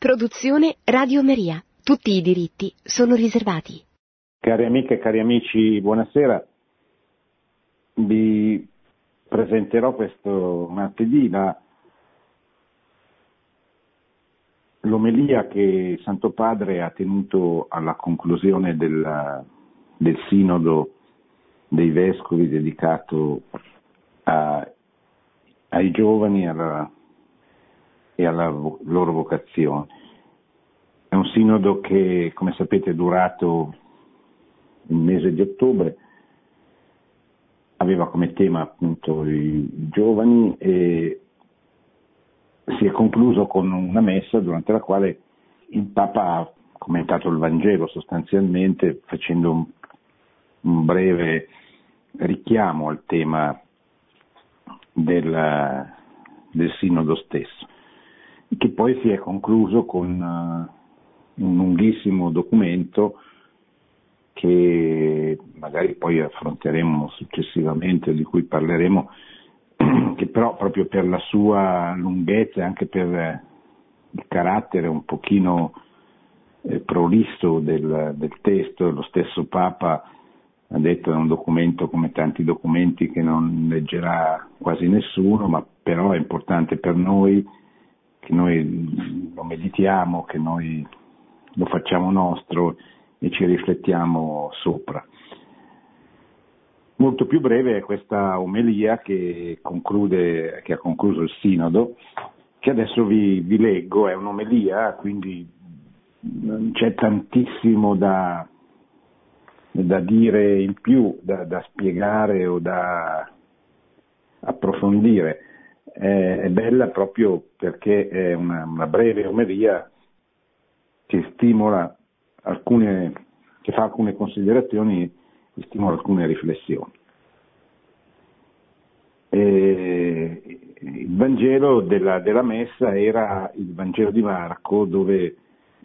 Produzione Radio Maria. Tutti i diritti sono riservati. Cari amiche e cari amici, buonasera. Vi presenterò questo martedì la, l'omelia che Santo Padre ha tenuto alla conclusione del, del sinodo dei vescovi dedicato a, ai giovani alla, e alla loro vocazione. È un sinodo che, come sapete, è durato il mese di ottobre, aveva come tema appunto i giovani e si è concluso con una messa durante la quale il Papa ha commentato il Vangelo sostanzialmente facendo un, un breve richiamo al tema del, del sinodo stesso, che poi si è concluso con uh, un lunghissimo documento che magari poi affronteremo successivamente, di cui parleremo, che però proprio per la sua lunghezza e anche per il carattere un pochino eh, prolisso del, del testo, lo stesso Papa ha detto è un documento come tanti documenti che non leggerà quasi nessuno, ma però è importante per noi che noi lo meditiamo, che noi lo facciamo nostro e ci riflettiamo sopra. Molto più breve è questa omelia che, conclude, che ha concluso il sinodo, che adesso vi, vi leggo, è un'omelia, quindi non c'è tantissimo da, da dire in più, da, da spiegare o da approfondire. È, è, bella proprio perché è una, una breve omelia che stimola alcune, che fa alcune considerazioni e stimola alcune riflessioni. E il Vangelo della, della messa era il Vangelo di Marco dove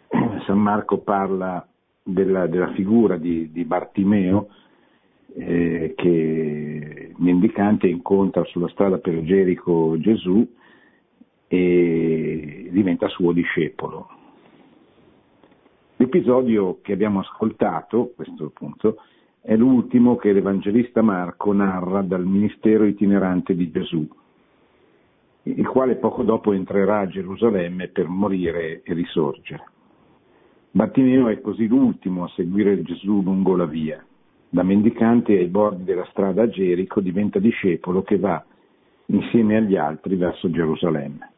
San Marco parla della, della figura di, di Bartimeo eh, che mendicante incontra sulla strada per Gerico Gesù e diventa suo discepolo. L'episodio che abbiamo ascoltato, questo punto, è l'ultimo che l'Evangelista Marco narra dal ministero itinerante di Gesù, il quale poco dopo entrerà a Gerusalemme per morire e risorgere. Bartimeo è così l'ultimo a seguire Gesù lungo la via. Da mendicante ai bordi della strada a Gerico diventa discepolo che va insieme agli altri verso Gerusalemme.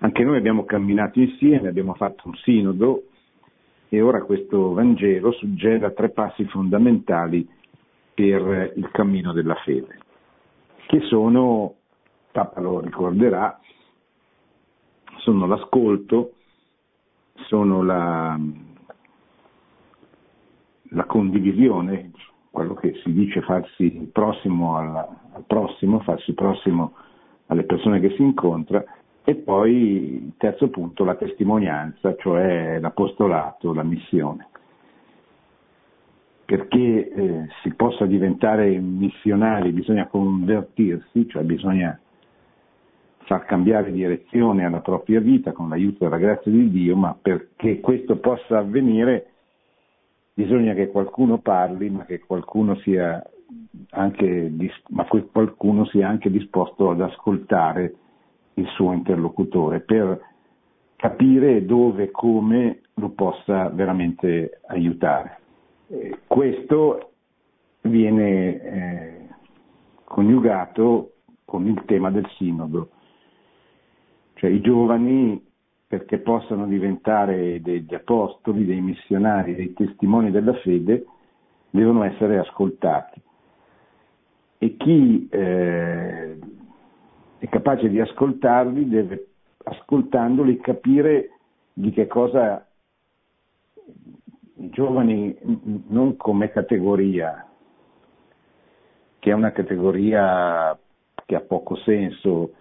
Anche noi abbiamo camminato insieme, abbiamo fatto un sinodo e ora questo Vangelo suggera tre passi fondamentali per il cammino della fede, che sono, Papa lo ricorderà, sono l'ascolto, sono la, la condivisione, quello che si dice farsi prossimo al, al prossimo, farsi prossimo alle persone che si incontra, e poi il terzo punto, la testimonianza, cioè l'apostolato, la missione. Perché eh, si possa diventare missionari bisogna convertirsi, cioè bisogna far cambiare direzione alla propria vita con l'aiuto della grazia di Dio, ma perché questo possa avvenire bisogna che qualcuno parli, ma che qualcuno sia anche, ma qualcuno sia anche disposto ad ascoltare il suo interlocutore per capire dove e come lo possa veramente aiutare. Questo viene eh, coniugato con il tema del sinodo, cioè i giovani perché possano diventare degli apostoli, dei missionari, dei testimoni della fede, devono essere ascoltati. E chi eh, è capace di ascoltarli deve, ascoltandoli, capire di che cosa i giovani, non come categoria, che è una categoria che ha poco senso,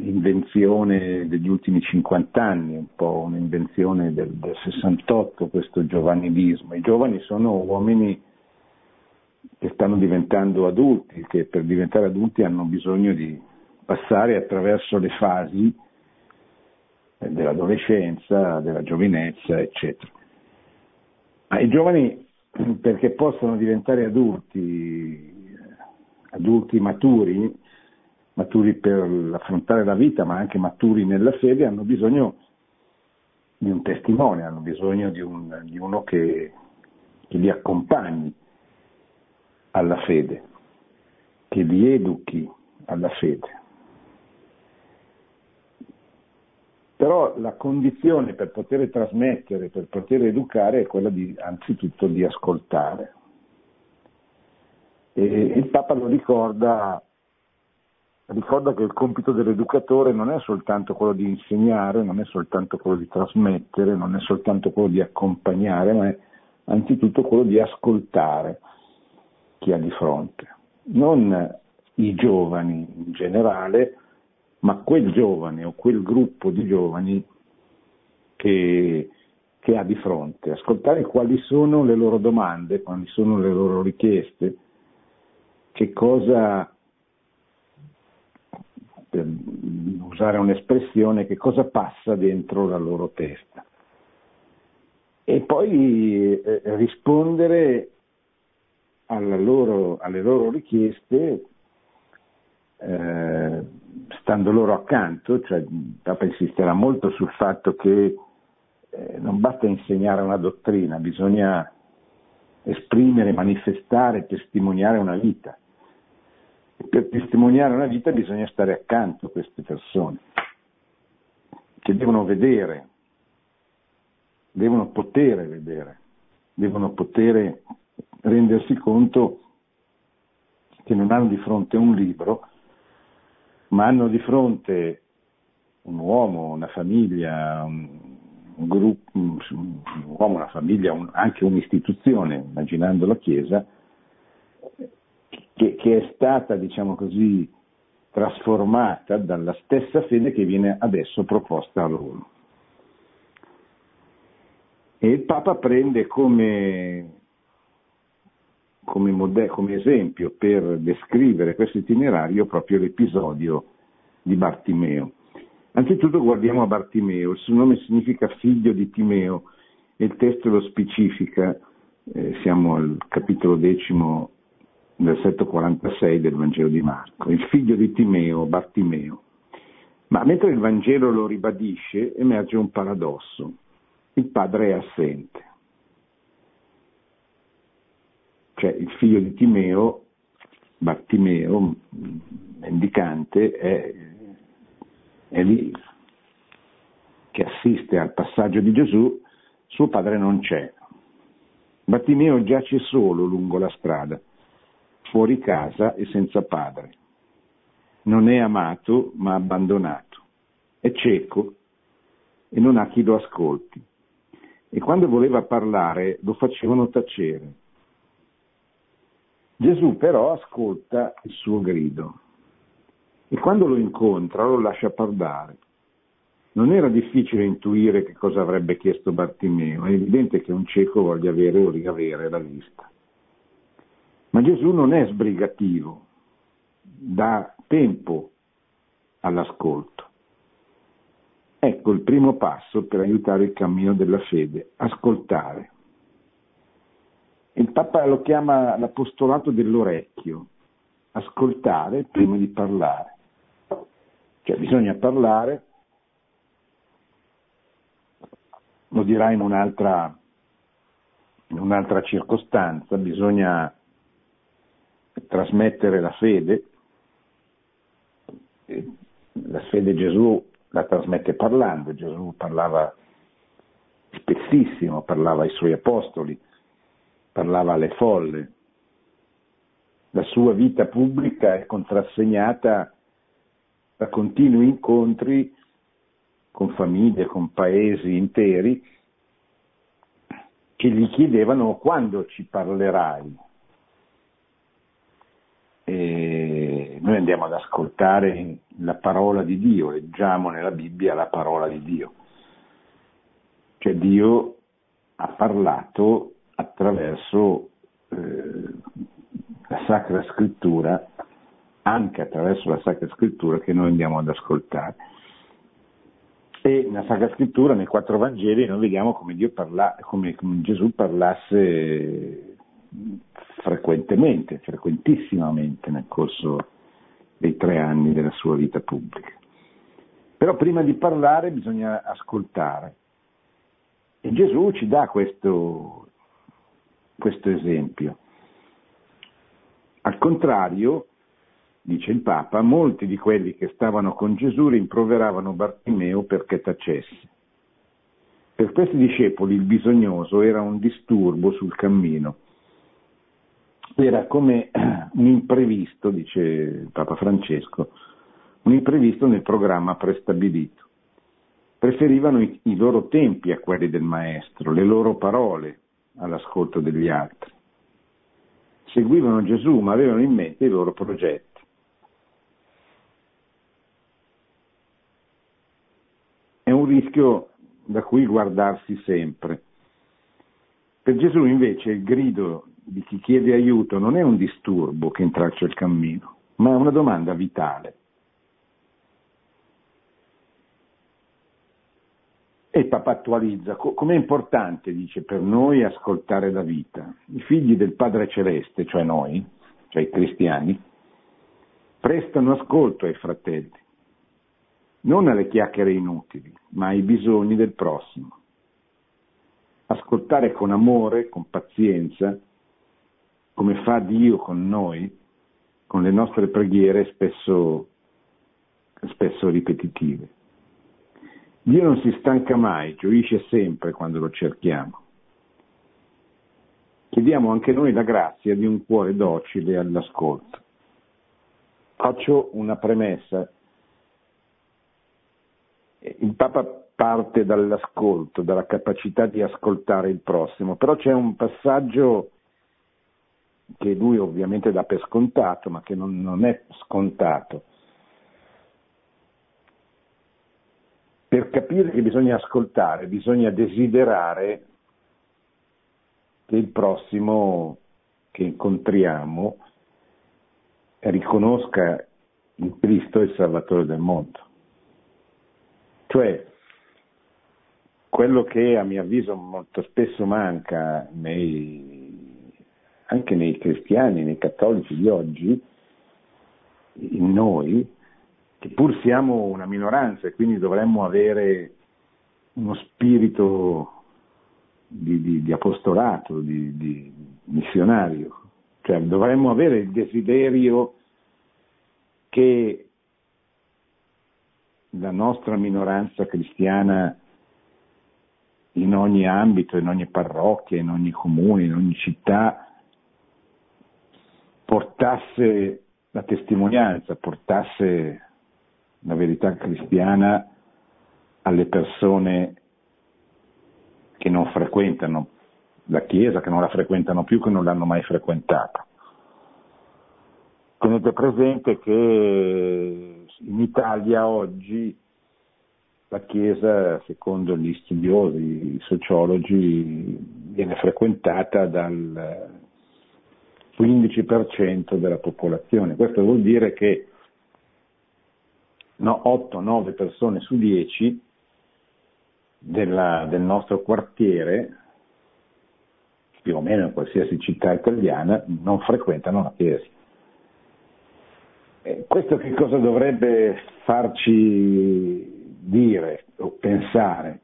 invenzione degli ultimi 50 anni, un po' un'invenzione del, del 68, questo giovanilismo. I giovani sono uomini che stanno diventando adulti, che per diventare adulti hanno bisogno di passare attraverso le fasi dell'adolescenza, della giovinezza, eccetera. Ma i giovani, perché possono diventare adulti, adulti maturi, maturi per affrontare la vita, ma anche maturi nella fede, hanno bisogno di un testimone, hanno bisogno di, un, di uno che, che li accompagni alla fede, che li educhi alla fede. Però la condizione per poter trasmettere, per poter educare è quella di, anzitutto di ascoltare. E il Papa lo ricorda ricorda che il compito dell'educatore non è soltanto quello di insegnare, non è soltanto quello di trasmettere, non è soltanto quello di accompagnare, ma è anzitutto quello di ascoltare chi ha di fronte. Non i giovani in generale, ma quel giovane o quel gruppo di giovani che, che ha di fronte, ascoltare quali sono le loro domande, quali sono le loro richieste, che cosa per usare un'espressione, che cosa passa dentro la loro testa. E poi eh, rispondere loro, alle loro richieste eh, stando loro accanto, cioè Papa insisterà molto sul fatto che eh, non basta insegnare una dottrina, bisogna esprimere, manifestare, testimoniare una vita per testimoniare una vita bisogna stare accanto a queste persone, che devono vedere, devono poter vedere, devono poter rendersi conto che non hanno di fronte un libro, ma hanno di fronte un uomo, una famiglia, un, gruppo, un uomo, una famiglia, un, anche un'istituzione, immaginando la Chiesa, che, che è stata, diciamo così, trasformata dalla stessa fede che viene adesso proposta a loro. E il Papa prende come, come, modello, come esempio per descrivere questo itinerario proprio l'episodio di Bartimeo. Anzitutto guardiamo a Bartimeo, il suo nome significa figlio di Timeo e il testo lo specifica, eh, siamo al capitolo decimo versetto 46 del Vangelo di Marco, il figlio di Timeo, Bartimeo. Ma mentre il Vangelo lo ribadisce, emerge un paradosso. Il padre è assente. Cioè il figlio di Timeo, Bartimeo, mendicante, è, è lì che assiste al passaggio di Gesù, suo padre non c'è. Bartimeo giace solo lungo la strada fuori casa e senza padre. Non è amato ma abbandonato. È cieco e non ha chi lo ascolti. E quando voleva parlare lo facevano tacere. Gesù però ascolta il suo grido e quando lo incontra lo lascia parlare. Non era difficile intuire che cosa avrebbe chiesto Bartimeo, è evidente che un cieco voglia avere o riavere la vista. Ma Gesù non è sbrigativo, dà tempo all'ascolto. Ecco il primo passo per aiutare il cammino della fede, ascoltare. Il Papa lo chiama l'apostolato dell'orecchio, ascoltare prima di parlare. Cioè bisogna parlare, lo dirà in un'altra, in un'altra circostanza, bisogna trasmettere la fede, la fede Gesù la trasmette parlando, Gesù parlava spessissimo, parlava ai suoi apostoli, parlava alle folle. La sua vita pubblica è contrassegnata da continui incontri con famiglie, con paesi interi, che gli chiedevano quando ci parlerai, e noi andiamo ad ascoltare la parola di Dio, leggiamo nella Bibbia la parola di Dio. Cioè Dio ha parlato attraverso eh, la Sacra Scrittura, anche attraverso la Sacra Scrittura che noi andiamo ad ascoltare. E nella Sacra Scrittura, nei quattro Vangeli, noi vediamo come, parla, come, come Gesù parlasse frequentemente, frequentissimamente nel corso dei tre anni della sua vita pubblica. Però prima di parlare bisogna ascoltare. E Gesù ci dà questo, questo esempio. Al contrario, dice il Papa, molti di quelli che stavano con Gesù rimproveravano Bartimeo perché tacesse. Per questi discepoli il bisognoso era un disturbo sul cammino. Era come un imprevisto, dice Papa Francesco, un imprevisto nel programma prestabilito. Preferivano i, i loro tempi a quelli del Maestro, le loro parole all'ascolto degli altri. Seguivano Gesù ma avevano in mente i loro progetti. È un rischio da cui guardarsi sempre. Per Gesù invece il grido di chi chiede aiuto non è un disturbo che intralcia il cammino, ma è una domanda vitale. E Papa attualizza, com'è importante, dice, per noi ascoltare la vita. I figli del Padre Celeste, cioè noi, cioè i cristiani, prestano ascolto ai fratelli, non alle chiacchiere inutili, ma ai bisogni del prossimo. Ascoltare con amore, con pazienza, come fa Dio con noi, con le nostre preghiere spesso, spesso ripetitive. Dio non si stanca mai, gioisce sempre quando lo cerchiamo. Chiediamo anche noi la grazia di un cuore docile all'ascolto. Faccio una premessa. Il Papa parte dall'ascolto, dalla capacità di ascoltare il prossimo, però c'è un passaggio che lui ovviamente dà per scontato, ma che non, non è scontato. Per capire che bisogna ascoltare, bisogna desiderare che il prossimo che incontriamo riconosca in Cristo il Salvatore del mondo. Cioè, quello che a mio avviso molto spesso manca nei anche nei cristiani, nei cattolici di oggi, in noi, che pur siamo una minoranza e quindi dovremmo avere uno spirito di, di, di apostolato, di, di, missionario, cioè dovremmo avere il desiderio che la nostra minoranza cristiana in ogni ambito, in ogni parrocchia, in ogni comune, in ogni città, portasse la testimonianza, portasse la verità cristiana alle persone che non frequentano la Chiesa, che non la frequentano più, che non l'hanno mai frequentata. Tenete presente che in Italia oggi la Chiesa, secondo gli studiosi, i sociologi, viene frequentata dal 15% della popolazione. Questo vuol dire che no, 8-9 persone su 10 della, del nostro quartiere, più o meno in qualsiasi città italiana, non frequentano la chiesa. Questo che cosa dovrebbe farci dire o pensare?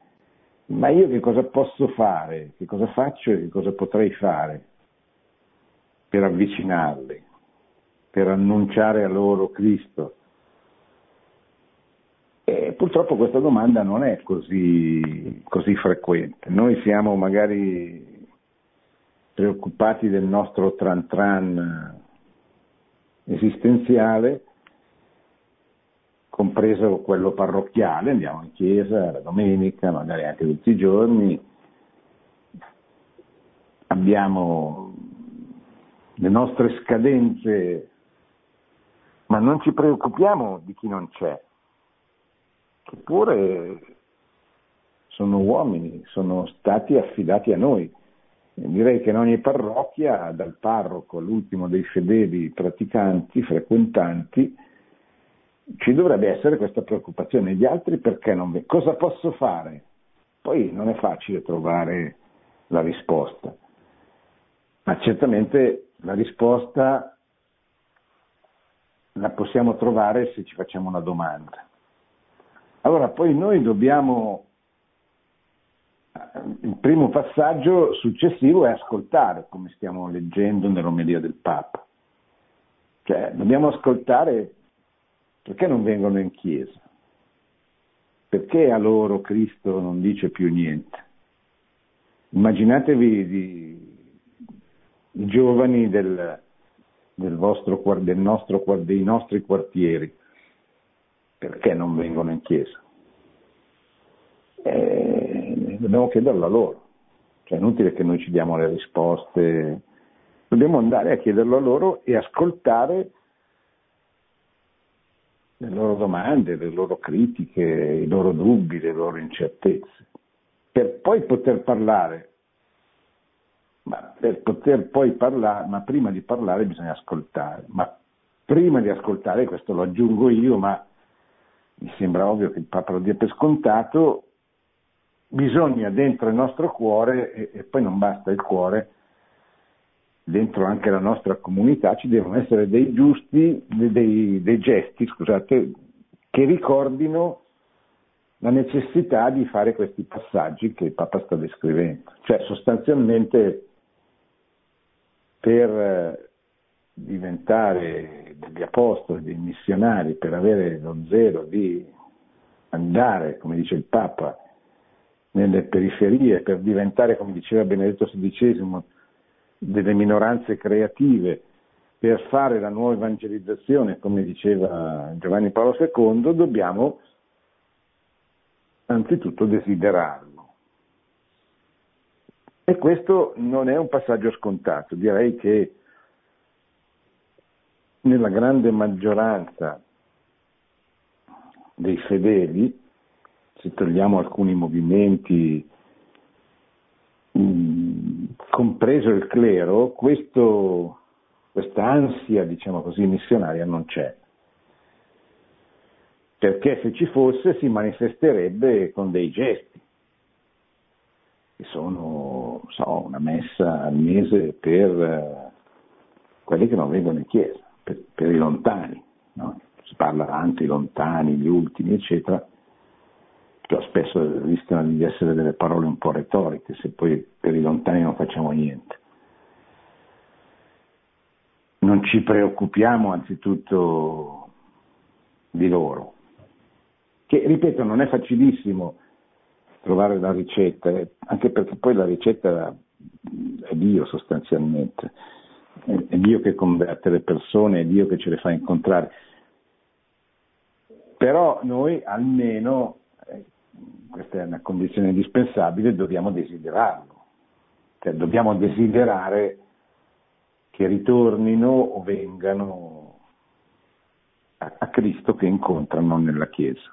Ma io che cosa posso fare? Che cosa faccio e che cosa potrei fare? Per avvicinarli, per annunciare a loro Cristo. E purtroppo questa domanda non è così, così frequente. Noi siamo magari preoccupati del nostro tran tran esistenziale, compreso quello parrocchiale, andiamo in chiesa la domenica, magari anche tutti i giorni, abbiamo le nostre scadenze, ma non ci preoccupiamo di chi non c'è, che pure sono uomini, sono stati affidati a noi. Direi che in ogni parrocchia, dal parroco all'ultimo dei fedeli praticanti, frequentanti, ci dovrebbe essere questa preoccupazione. Gli altri perché non vengono? Cosa posso fare? Poi non è facile trovare la risposta, ma certamente la risposta la possiamo trovare se ci facciamo una domanda. Allora, poi noi dobbiamo, il primo passaggio successivo è ascoltare, come stiamo leggendo nell'omelia del Papa. Cioè, dobbiamo ascoltare perché non vengono in chiesa. Perché a loro Cristo non dice più niente? Immaginatevi di, giovani del, del vostro, del nostro, dei nostri quartieri perché non vengono in chiesa? Eh, dobbiamo chiederlo a loro, cioè è inutile che noi ci diamo le risposte, dobbiamo andare a chiederlo a loro e ascoltare le loro domande, le loro critiche, i loro dubbi, le loro incertezze, per poi poter parlare. Ma per poter poi parlare, ma prima di parlare bisogna ascoltare. Ma prima di ascoltare, questo lo aggiungo io, ma mi sembra ovvio che il Papa lo dia per scontato, bisogna dentro il nostro cuore, e, e poi non basta il cuore, dentro anche la nostra comunità ci devono essere dei giusti, dei, dei gesti, scusate, che ricordino la necessità di fare questi passaggi che il Papa sta descrivendo. Cioè sostanzialmente per eh, diventare degli apostoli, dei missionari, per avere lo zelo di andare, come dice il Papa, nelle periferie, per diventare, come diceva Benedetto XVI, delle minoranze creative, per fare la nuova evangelizzazione, come diceva Giovanni Paolo II, dobbiamo anzitutto desiderarlo. E questo non è un passaggio scontato, direi che nella grande maggioranza dei fedeli, se togliamo alcuni movimenti, mm, compreso il clero, questo, questa ansia, diciamo così, missionaria non c'è. Perché se ci fosse si manifesterebbe con dei gesti, che sono, so, una messa al mese per eh, quelli che non vengono in chiesa per, per i lontani, no? si parla anche i lontani, gli ultimi, eccetera, spesso rischiano di essere delle parole un po' retoriche se poi per i lontani non facciamo niente. Non ci preoccupiamo anzitutto di loro, che ripeto non è facilissimo trovare la ricetta, eh, anche perché poi la ricetta è Dio sostanzialmente è Dio che converte le persone, è Dio che ce le fa incontrare. Però noi almeno, eh, questa è una condizione indispensabile, dobbiamo desiderarlo, cioè dobbiamo desiderare che ritornino o vengano a, a Cristo che incontrano nella Chiesa.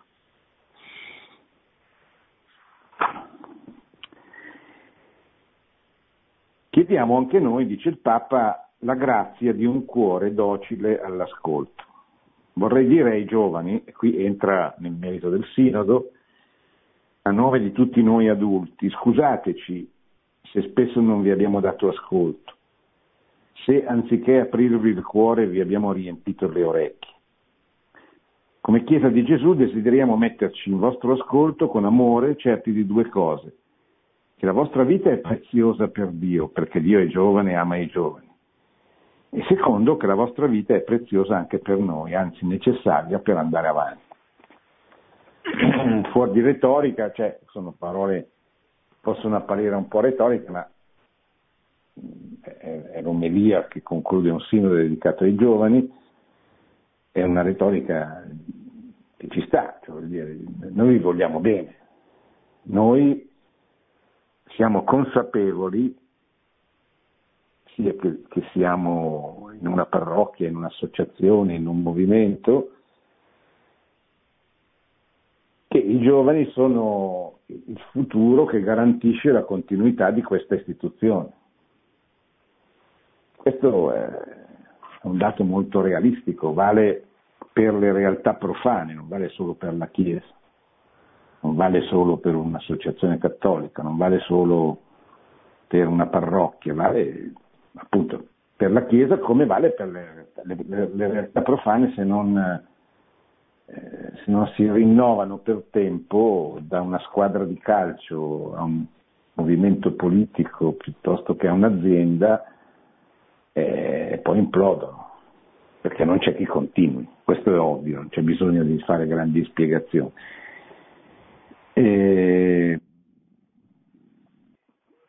Chiediamo anche noi, dice il Papa, la grazia di un cuore docile all'ascolto. Vorrei dire ai giovani, e qui entra nel merito del sinodo, a nome di tutti noi adulti, scusateci se spesso non vi abbiamo dato ascolto, se anziché aprirvi il cuore vi abbiamo riempito le orecchie. Come Chiesa di Gesù desideriamo metterci in vostro ascolto con amore certi di due cose, che la vostra vita è preziosa per Dio, perché Dio è giovane e ama i giovani e secondo che la vostra vita è preziosa anche per noi, anzi necessaria per andare avanti. Fuori di retorica, cioè, sono parole possono apparire un po' retoriche, ma è, è l'omelia che conclude un sinodo dedicato ai giovani, è una retorica che ci sta, cioè dire, noi vogliamo bene, noi siamo consapevoli sia che, che siamo in una parrocchia, in un'associazione, in un movimento, che i giovani sono il futuro che garantisce la continuità di questa istituzione. Questo è un dato molto realistico, vale per le realtà profane, non vale solo per la Chiesa, non vale solo per un'associazione cattolica, non vale solo per una parrocchia, vale appunto per la Chiesa come vale per le, le, le realtà profane se non, eh, se non si rinnovano per tempo da una squadra di calcio a un movimento politico piuttosto che a un'azienda eh, e poi implodono perché non c'è chi continui, questo è ovvio, non c'è bisogno di fare grandi spiegazioni. E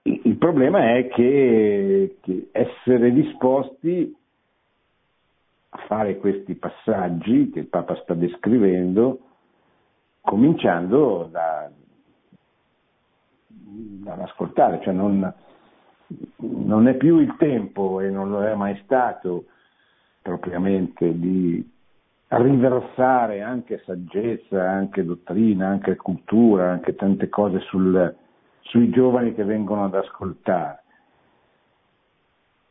il problema è che, che, essere disposti a fare questi passaggi che il Papa sta descrivendo, cominciando da, dall'ascoltare, cioè non, non è più il tempo e non lo è mai stato propriamente di riversare anche saggezza, anche dottrina, anche cultura, anche tante cose sul, sui giovani che vengono ad ascoltare.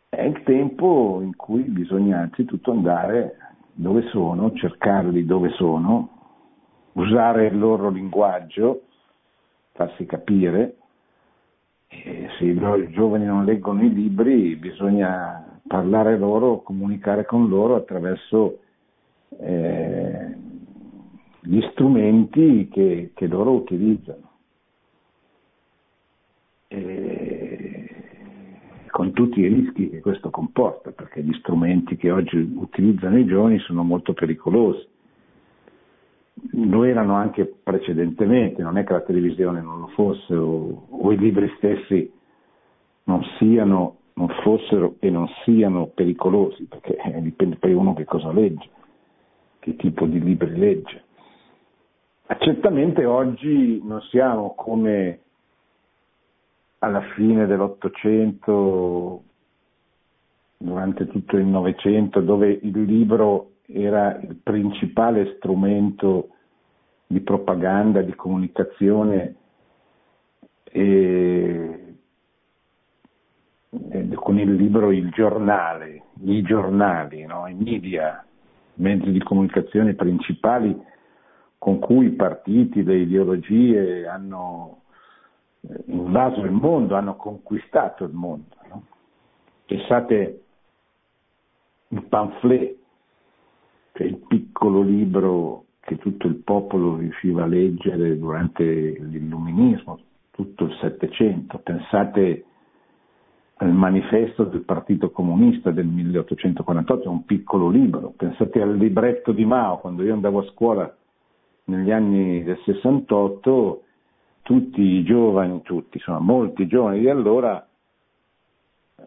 È il tempo in cui bisogna anzitutto andare dove sono, cercarli dove sono, usare il loro linguaggio, farsi capire. E se i giovani non leggono i libri bisogna parlare loro, comunicare con loro attraverso eh, gli strumenti che, che loro utilizzano. E con tutti i rischi che questo comporta, perché gli strumenti che oggi utilizzano i giovani sono molto pericolosi. Lo erano anche precedentemente, non è che la televisione non lo fosse o, o i libri stessi non siano non fossero e non siano pericolosi, perché eh, dipende poi uno che cosa legge, che tipo di libri legge. Certamente oggi non siamo come alla fine dell'Ottocento, durante tutto il Novecento, dove il libro era il principale strumento di propaganda, di comunicazione e con il libro Il giornale, i giornali, no? i media, mezzi di comunicazione principali con cui i partiti, le ideologie hanno eh, invaso il mondo, hanno conquistato il mondo. No? Pensate il pamphlet, cioè il piccolo libro che tutto il popolo riusciva a leggere durante l'illuminismo, tutto il Settecento. Pensate al manifesto del Partito Comunista del 1848, è un piccolo libro. Pensate al libretto di Mao, quando io andavo a scuola negli anni del 68, tutti i giovani, tutti, insomma molti giovani di allora eh,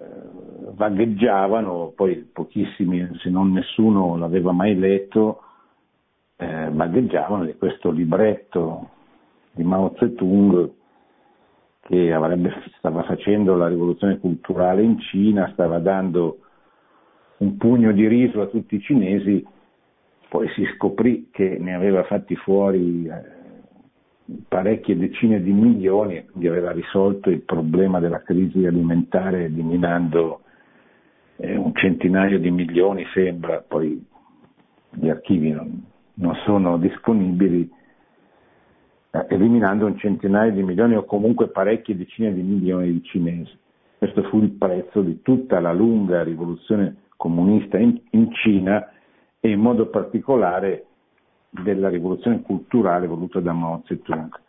vagheggiavano, poi pochissimi, se non nessuno l'aveva mai letto, eh, vagheggiavano di questo libretto di Mao Zedong che avrebbe, stava facendo la rivoluzione culturale in Cina, stava dando un pugno di riso a tutti i cinesi, poi si scoprì che ne aveva fatti fuori eh, parecchie decine di milioni e quindi aveva risolto il problema della crisi alimentare eliminando eh, un centinaio di milioni, sembra, poi gli archivi non, non sono disponibili, eliminando un centinaio di milioni o comunque parecchie decine di milioni di cinesi. Questo fu il prezzo di tutta la lunga rivoluzione comunista in, in Cina e in modo particolare della rivoluzione culturale voluta da Mao Zedong.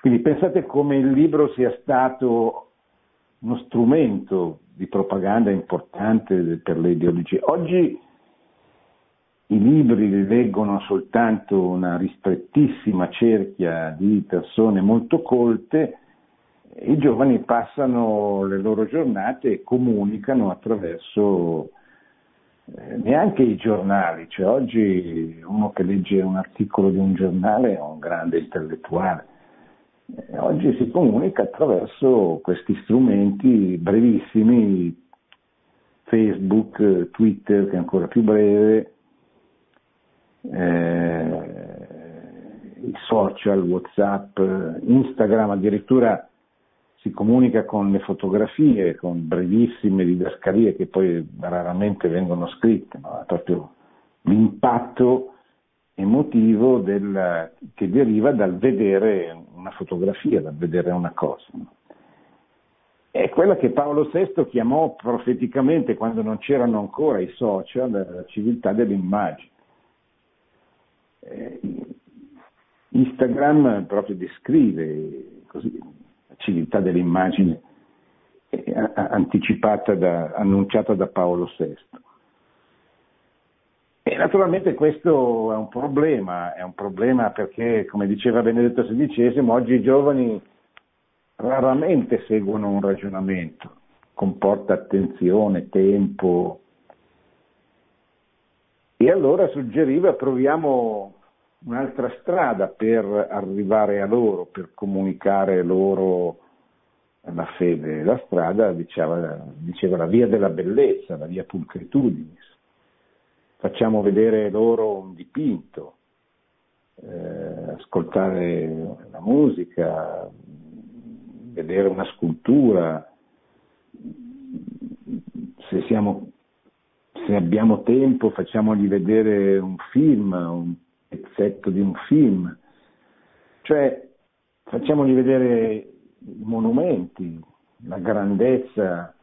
Quindi pensate come il libro sia stato uno strumento di propaganda importante per le ideologie. Oggi i libri li leggono soltanto una ristrettissima cerchia di persone molto colte, i giovani passano le loro giornate e comunicano attraverso eh, neanche i giornali, cioè oggi uno che legge un articolo di un giornale è un grande intellettuale, eh, oggi si comunica attraverso questi strumenti brevissimi, Facebook, Twitter che è ancora più breve, i social, Whatsapp, Instagram, addirittura si comunica con le fotografie, con brevissime didascalie che poi raramente vengono scritte, no? proprio l'impatto emotivo del, che deriva dal vedere una fotografia, dal vedere una cosa. È quella che Paolo VI chiamò profeticamente, quando non c'erano ancora i social, la civiltà dell'immagine. Eh, Instagram proprio descrive così, la civiltà dell'immagine eh, anticipata da, annunciata da Paolo VI. E naturalmente questo è un problema, è un problema perché, come diceva Benedetto XVI, oggi i giovani raramente seguono un ragionamento, comporta attenzione, tempo. E allora suggeriva proviamo un'altra strada per arrivare a loro, per comunicare loro la fede. La strada diceva, diceva la via della bellezza, la via pulcritudinis facciamo vedere loro un dipinto, eh, ascoltare la musica, vedere una scultura, se, siamo, se abbiamo tempo facciamogli vedere un film, un pezzetto di un film, cioè facciamogli vedere i monumenti, la grandezza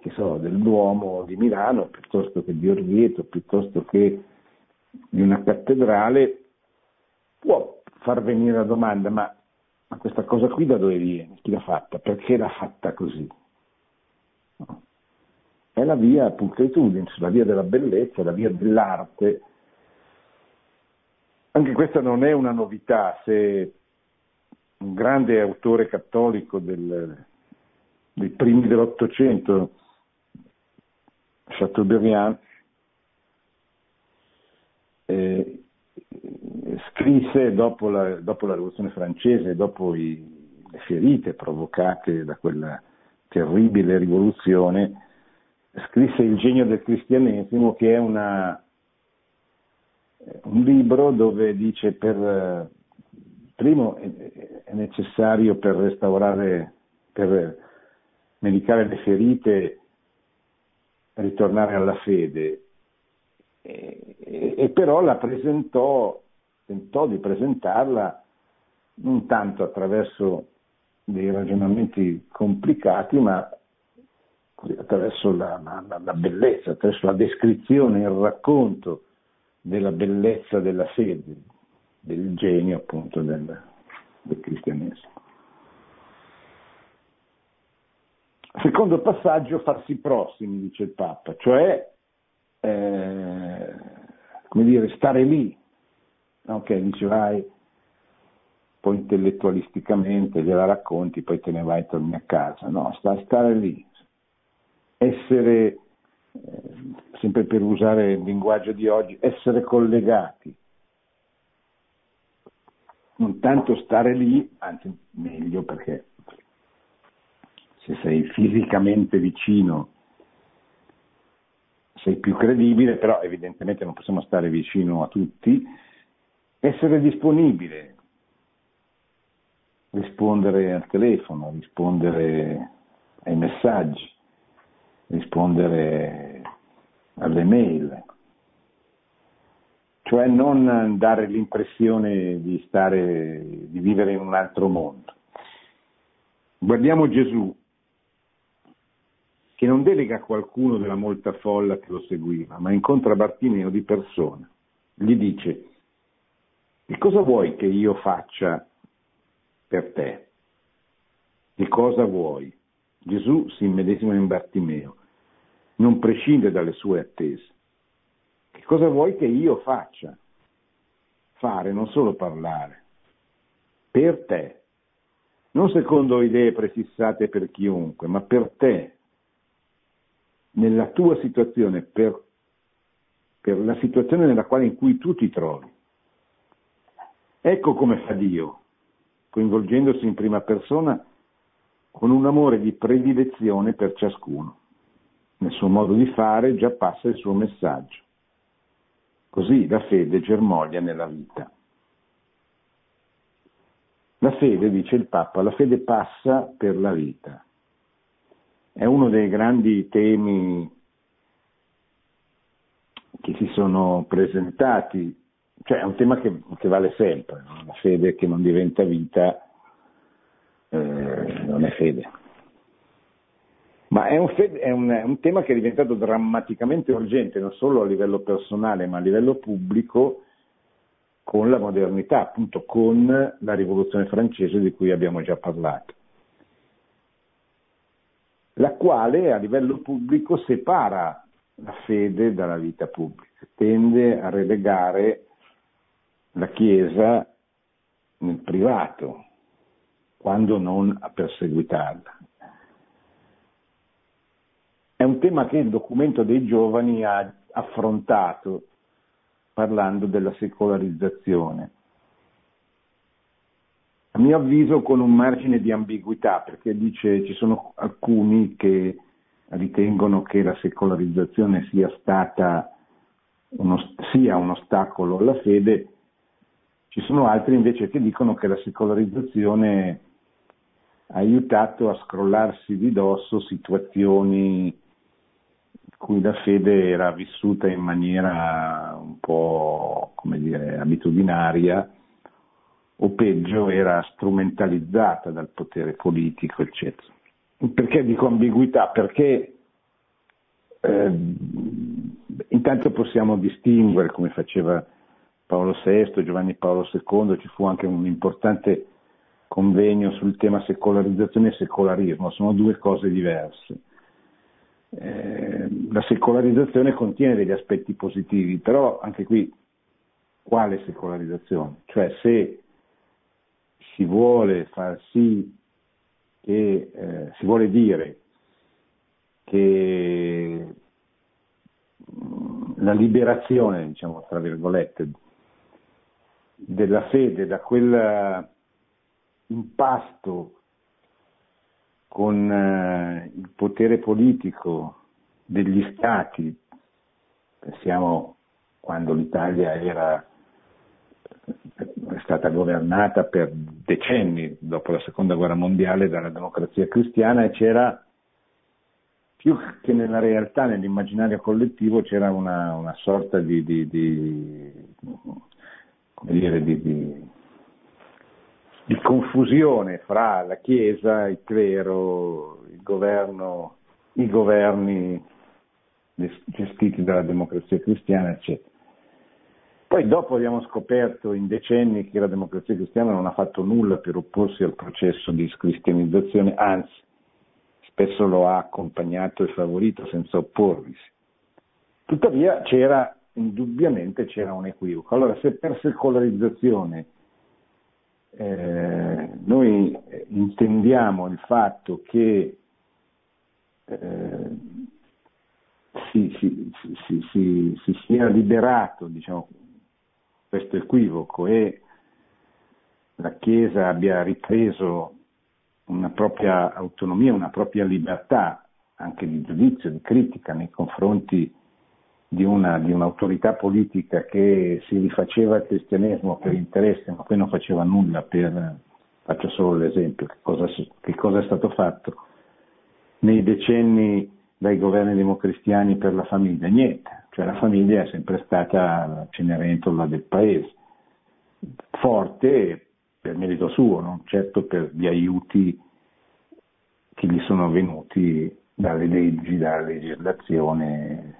che so, del Duomo di Milano piuttosto che di Orvieto, piuttosto che di una cattedrale, può far venire la domanda, ma, ma questa cosa qui da dove viene? Chi l'ha fatta? Perché l'ha fatta così? È la via pulcritudine, la via della bellezza, la via dell'arte. Anche questa non è una novità, se un grande autore cattolico del, dei primi dell'Ottocento, Chateaubriand, eh, scrisse dopo la, dopo la, rivoluzione francese, dopo i, le ferite provocate da quella terribile rivoluzione, scrisse Il genio del cristianesimo che è una, un libro dove dice per, primo è necessario per restaurare, per medicare le ferite, ritornare alla fede. E, e, e però la presentò, tentò di presentarla non tanto attraverso dei ragionamenti complicati, ma attraverso la, la, la, bellezza, attraverso la descrizione, il racconto della bellezza della fede, del genio appunto del, del cristianesimo. Secondo passaggio, farsi prossimi, dice il Papa, cioè, eh, come dire, stare lì. Ok, dice vai, poi intellettualisticamente gliela racconti, poi te ne vai e torni a casa. No, sta, stare lì. Essere, eh, sempre per usare il linguaggio di oggi, essere collegati. Non tanto stare lì, anzi meglio perché se sei fisicamente vicino sei più credibile, però evidentemente non possiamo stare vicino a tutti, essere disponibile, rispondere al telefono, rispondere ai messaggi, rispondere alle mail, cioè non dare l'impressione di stare, di vivere in un altro mondo. Guardiamo Gesù che non delega qualcuno della molta folla che lo seguiva, ma incontra Bartimeo di persona. Gli dice, che cosa vuoi che io faccia per te? Che cosa vuoi? Gesù si immedesima in Bartimeo, non prescinde dalle sue attese. Che cosa vuoi che io faccia? Fare, non solo parlare, per te, non secondo idee prefissate per chiunque, ma per te, nella tua situazione, per, per la situazione nella quale in cui tu ti trovi. Ecco come fa Dio, coinvolgendosi in prima persona con un amore di predilezione per ciascuno. Nel suo modo di fare già passa il suo messaggio. Così la fede germoglia nella vita. La fede, dice il Papa, la fede passa per la vita è uno dei grandi temi che si sono presentati cioè è un tema che, che vale sempre, la fede che non diventa vita eh, non è fede. Ma è un, fede, è, un, è un, tema che è diventato drammaticamente urgente, non solo a livello personale, ma a livello pubblico, con la modernità, appunto con la rivoluzione francese di cui abbiamo già parlato, la quale a livello pubblico separa la fede dalla vita pubblica, tende a relegare la Chiesa nel privato, quando non a perseguitarla. Un tema che il documento dei giovani ha affrontato parlando della secolarizzazione. A mio avviso con un margine di ambiguità, perché dice ci sono alcuni che ritengono che la secolarizzazione sia stata uno, sia un ostacolo alla fede, ci sono altri invece che dicono che la secolarizzazione ha aiutato a scrollarsi di dosso situazioni cui la fede era vissuta in maniera un po' come dire abitudinaria o peggio era strumentalizzata dal potere politico, eccetera. Perché dico ambiguità? Perché eh, intanto possiamo distinguere, come faceva Paolo VI, Giovanni Paolo II, ci fu anche un importante convegno sul tema secolarizzazione e secolarismo, sono due cose diverse. Eh, la secolarizzazione contiene degli aspetti positivi, però anche qui quale secolarizzazione? Cioè se si vuole far sì che eh, si vuole dire che mm, la liberazione, diciamo tra virgolette, della fede da quel impasto con eh, il potere politico degli stati, pensiamo quando l'Italia era è stata governata per decenni dopo la seconda guerra mondiale dalla democrazia cristiana e c'era più che nella realtà, nell'immaginario collettivo c'era una, una sorta di, di, di, dire, di, confusione fra la Chiesa, il clero, il governo, i governi gestiti dalla democrazia cristiana, eccetera. Poi dopo abbiamo scoperto in decenni che la democrazia cristiana non ha fatto nulla per opporsi al processo di scristianizzazione, anzi spesso lo ha accompagnato e favorito senza opporvisi. Tuttavia c'era, indubbiamente c'era un equivoco. Allora se per secolarizzazione eh, noi intendiamo il fatto che eh, si, si, si, si, sia liberato diciamo, questo equivoco e la Chiesa abbia ripreso una propria autonomia, una propria libertà anche di giudizio, di critica nei confronti di, una, di un'autorità politica che si rifaceva al cristianesimo per interesse ma poi non faceva nulla per, faccio solo l'esempio, che cosa, che cosa è stato fatto nei decenni dai governi democristiani per la famiglia? Niente, cioè la famiglia è sempre stata la cenerentola del paese, forte per merito suo, non certo per gli aiuti che gli sono venuti dalle leggi, dalla legislazione,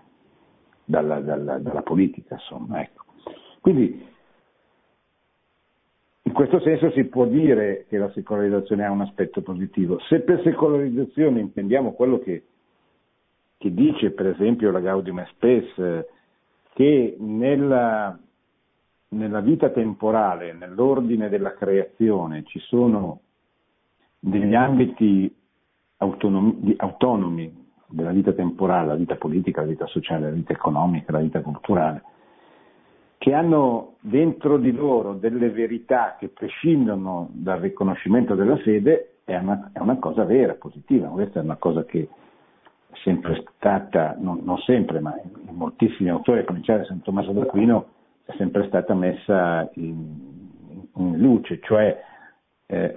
dalla, dalla, dalla politica, insomma. Ecco. Quindi in questo senso si può dire che la secolarizzazione ha un aspetto positivo. Se per secolarizzazione intendiamo quello che che dice per esempio la Gaudium Spes che nella, nella vita temporale, nell'ordine della creazione, ci sono degli ambiti autonomi, autonomi della vita temporale, la vita politica, la vita sociale, la vita economica, la vita culturale, che hanno dentro di loro delle verità che prescindono dal riconoscimento della fede, è una, è una cosa vera, positiva, questa è una cosa che sempre stata, non, non sempre, ma in, moltissimi autori, a cominciare da San Tommaso d'Aquino, è sempre stata messa in, in luce, cioè eh,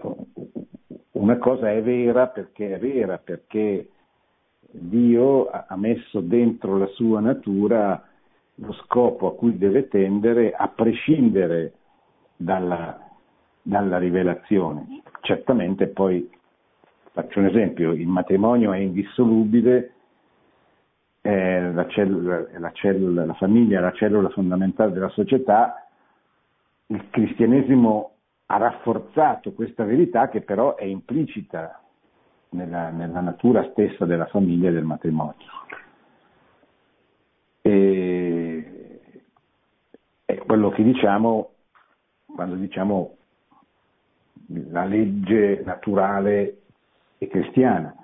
una cosa è vera perché è vera, perché Dio ha messo dentro la sua natura lo scopo a cui deve tendere a prescindere dalla, dalla rivelazione. Certamente poi, faccio un esempio, il matrimonio è indissolubile, è la, cellula, la, cellula, la famiglia è la cellula fondamentale della società, il cristianesimo ha rafforzato questa verità che però è implicita nella, nella natura stessa della famiglia e del matrimonio. E, è quello che diciamo quando diciamo la legge naturale e cristiana.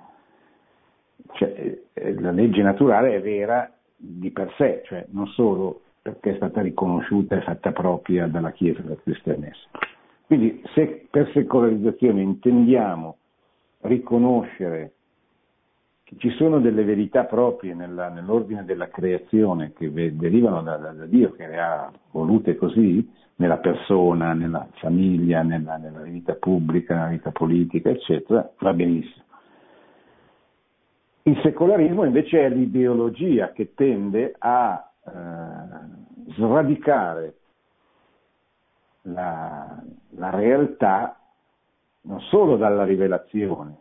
Cioè, eh, la legge naturale è vera di per sé, cioè non solo perché è stata riconosciuta e fatta propria dalla Chiesa del cristianesimo. Quindi se per secolarizzazione intendiamo riconoscere che ci sono delle verità proprie nella, nell'ordine della creazione che derivano da, da, da, Dio, che le ha volute così, nella persona, nella famiglia, nella, nella vita pubblica, nella vita politica, eccetera, va benissimo. Il secolarismo invece è l'ideologia che tende a eh, sradicare la, la realtà non solo dalla rivelazione,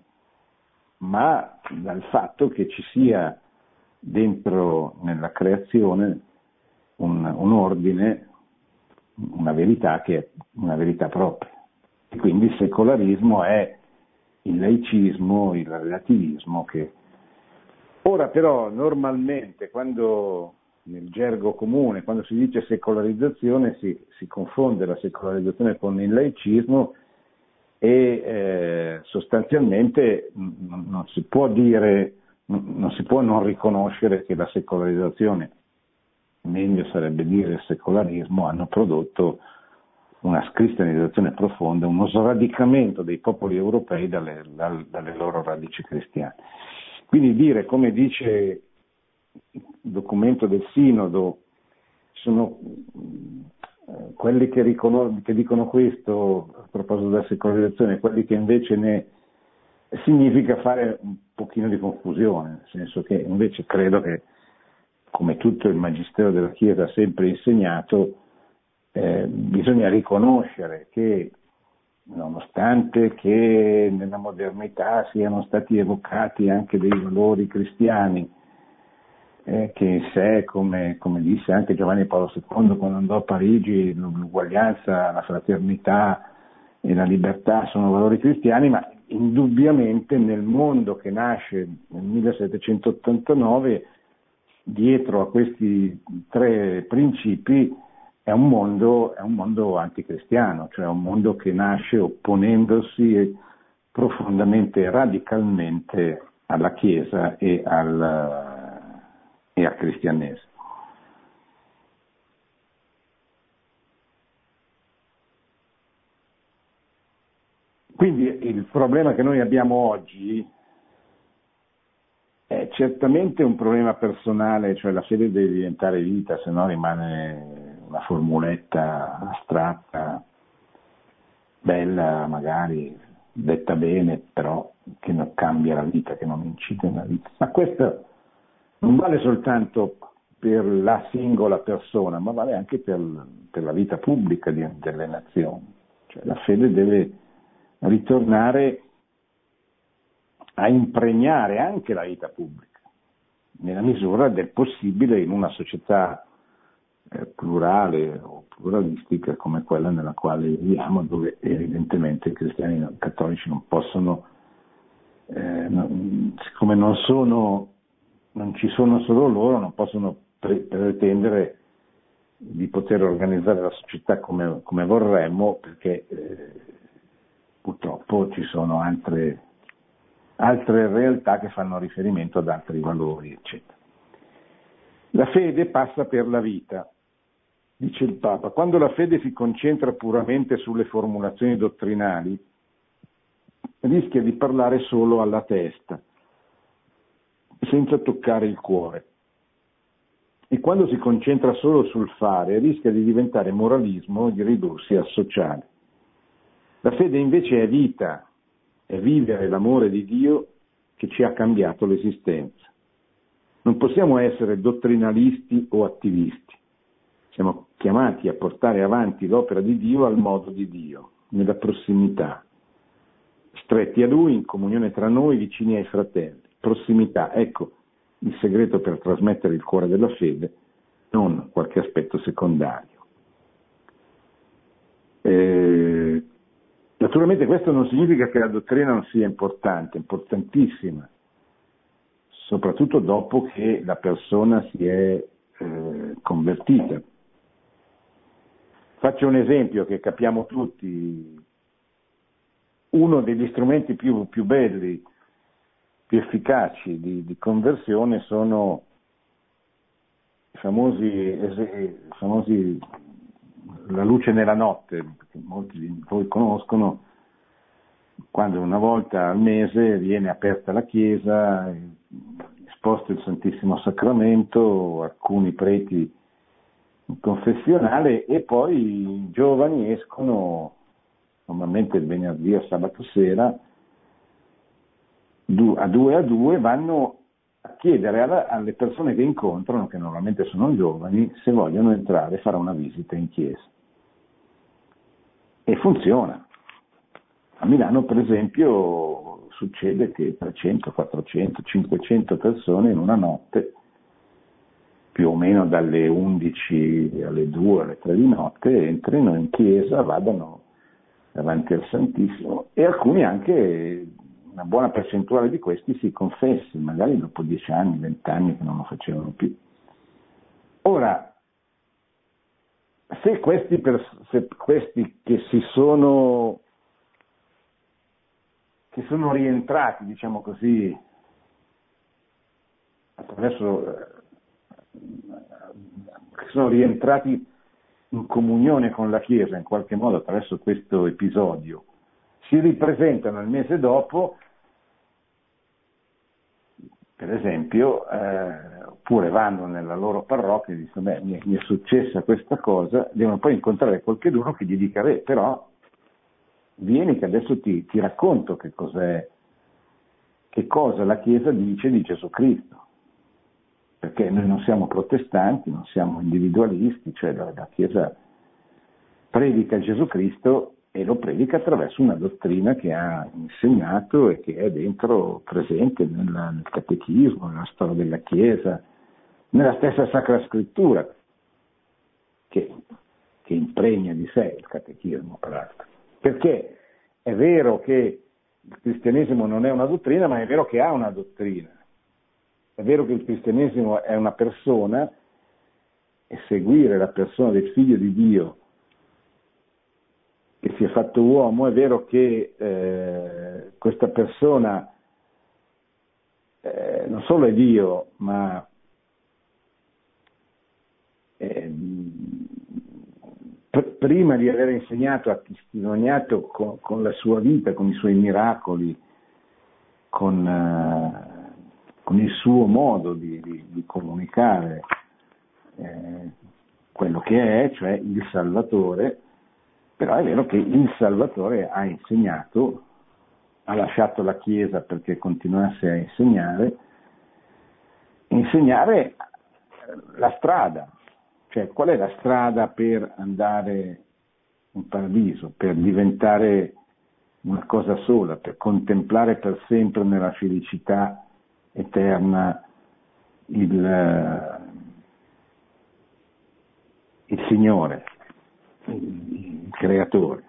ma dal fatto che ci sia dentro nella creazione un, un ordine, una verità che è una verità propria. E quindi il secolarismo è il laicismo, il relativismo che Ora però normalmente quando nel gergo comune, quando si dice secolarizzazione, si, si confonde la secolarizzazione con il laicismo e eh, sostanzialmente non, non, si può dire, non si può non riconoscere che la secolarizzazione, meglio sarebbe dire il secolarismo, hanno prodotto una cristianizzazione profonda, uno sradicamento dei popoli europei dalle, dalle loro radici cristiane. Quindi dire, come dice il documento del Sinodo, sono quelli che, riconos- che, dicono questo a proposito della secolarizzazione, quelli che invece ne significa fare un pochino di confusione, nel senso che invece credo che, come tutto il Magistero della Chiesa ha sempre insegnato, eh, bisogna riconoscere che nonostante che nella modernità siano stati evocati anche dei valori cristiani, eh, che in sé, come, come, disse anche Giovanni Paolo II quando andò a Parigi, l'uguaglianza, la fraternità e la libertà sono valori cristiani, ma indubbiamente nel mondo che nasce nel 1789, dietro a questi tre principi è un mondo, è un mondo anticristiano, cioè un mondo che nasce opponendosi profondamente, radicalmente alla Chiesa e al, e al cristianesimo. Quindi il problema che noi abbiamo oggi è certamente un problema personale, cioè la fede deve diventare vita, se no rimane una formuletta astratta, bella magari, detta bene, però che non cambia la vita, che non incide la vita. Ma questo non vale soltanto per la singola persona, ma vale anche per, per la vita pubblica di, delle nazioni. Cioè, la fede deve ritornare a impregnare anche la vita pubblica, nella misura del possibile in una società eh, plurale o pluralistica come quella nella quale viviamo, dove evidentemente i cristiani cattolici non possono, eh, non, siccome non, sono, non ci sono solo loro, non possono pre- pretendere di poter organizzare la società come, come vorremmo, perché eh, purtroppo ci sono altre, altre realtà che fanno riferimento ad altri valori, eccetera. La fede passa per la vita, Dice il Papa, quando la fede si concentra puramente sulle formulazioni dottrinali, rischia di parlare solo alla testa, senza toccare il cuore. E quando si concentra solo sul fare, rischia di diventare moralismo e di ridursi al sociale. La fede invece è vita, è vivere l'amore di Dio che ci ha cambiato l'esistenza. Non possiamo essere dottrinalisti o attivisti siamo chiamati a portare avanti l'opera di Dio al modo di Dio, nella prossimità, stretti a Lui, in comunione tra noi, vicini ai fratelli. Prossimità, ecco il segreto per trasmettere il cuore della fede, non qualche aspetto secondario. Eh, naturalmente questo non significa che la dottrina non sia importante, importantissima, soprattutto dopo che la persona si è eh, convertita. Faccio un esempio che capiamo tutti, uno degli strumenti più, più belli, più efficaci di, di conversione sono i famosi, famosi la luce nella notte, che molti di voi conoscono, quando una volta al mese viene aperta la chiesa, esposto il Santissimo Sacramento, alcuni preti in confessionale e poi i giovani escono normalmente il venerdì o sabato sera a due a due vanno a chiedere alle persone che incontrano, che normalmente sono giovani, se vogliono entrare e fare una visita in chiesa. E funziona. A Milano, per esempio, succede che 300, 400, 500 persone in una notte, più o meno dalle 11 alle 2, alle 3 di notte, entrino in chiesa, vadano davanti al Santissimo e alcuni anche, una buona percentuale di questi si confessi, magari dopo 10 anni, 20 anni che non lo facevano più. Ora, se questi, se questi che si sono, che sono rientrati, diciamo così, attraverso, eh, che sono rientrati in comunione con la Chiesa in qualche modo attraverso questo episodio, si ripresentano il mese dopo, per esempio, eh, oppure vanno nella loro parrocchia e dicono, beh, mi è, mi è successa questa cosa, devono poi incontrare qualcuno che gli dica, beh, però vieni che adesso ti, ti racconto che, cos'è, che cosa la Chiesa dice di Gesù Cristo. Perché noi non siamo protestanti, non siamo individualisti, cioè la, la Chiesa predica Gesù Cristo e lo predica attraverso una dottrina che ha insegnato e che è dentro presente nella, nel catechismo, nella storia della Chiesa, nella stessa Sacra Scrittura, che, che impregna di sé il catechismo, peraltro. Perché è vero che il cristianesimo non è una dottrina, ma è vero che ha una dottrina. È vero che il cristianesimo è una persona e seguire la persona del figlio di Dio che si è fatto uomo, è vero che eh, questa persona eh, non solo è Dio, ma eh, pr- prima di aver insegnato, ha testimoniato con, con, la sua vita, con i suoi miracoli, con, uh, con il suo modo di, di, di comunicare eh, quello che è, cioè il Salvatore, però è vero che il Salvatore ha insegnato, ha lasciato la Chiesa perché continuasse a insegnare, insegnare la strada, cioè, qual è la strada per andare in paradiso, per diventare una cosa sola, per contemplare per sempre nella felicità eterna il, il Signore, Creatore.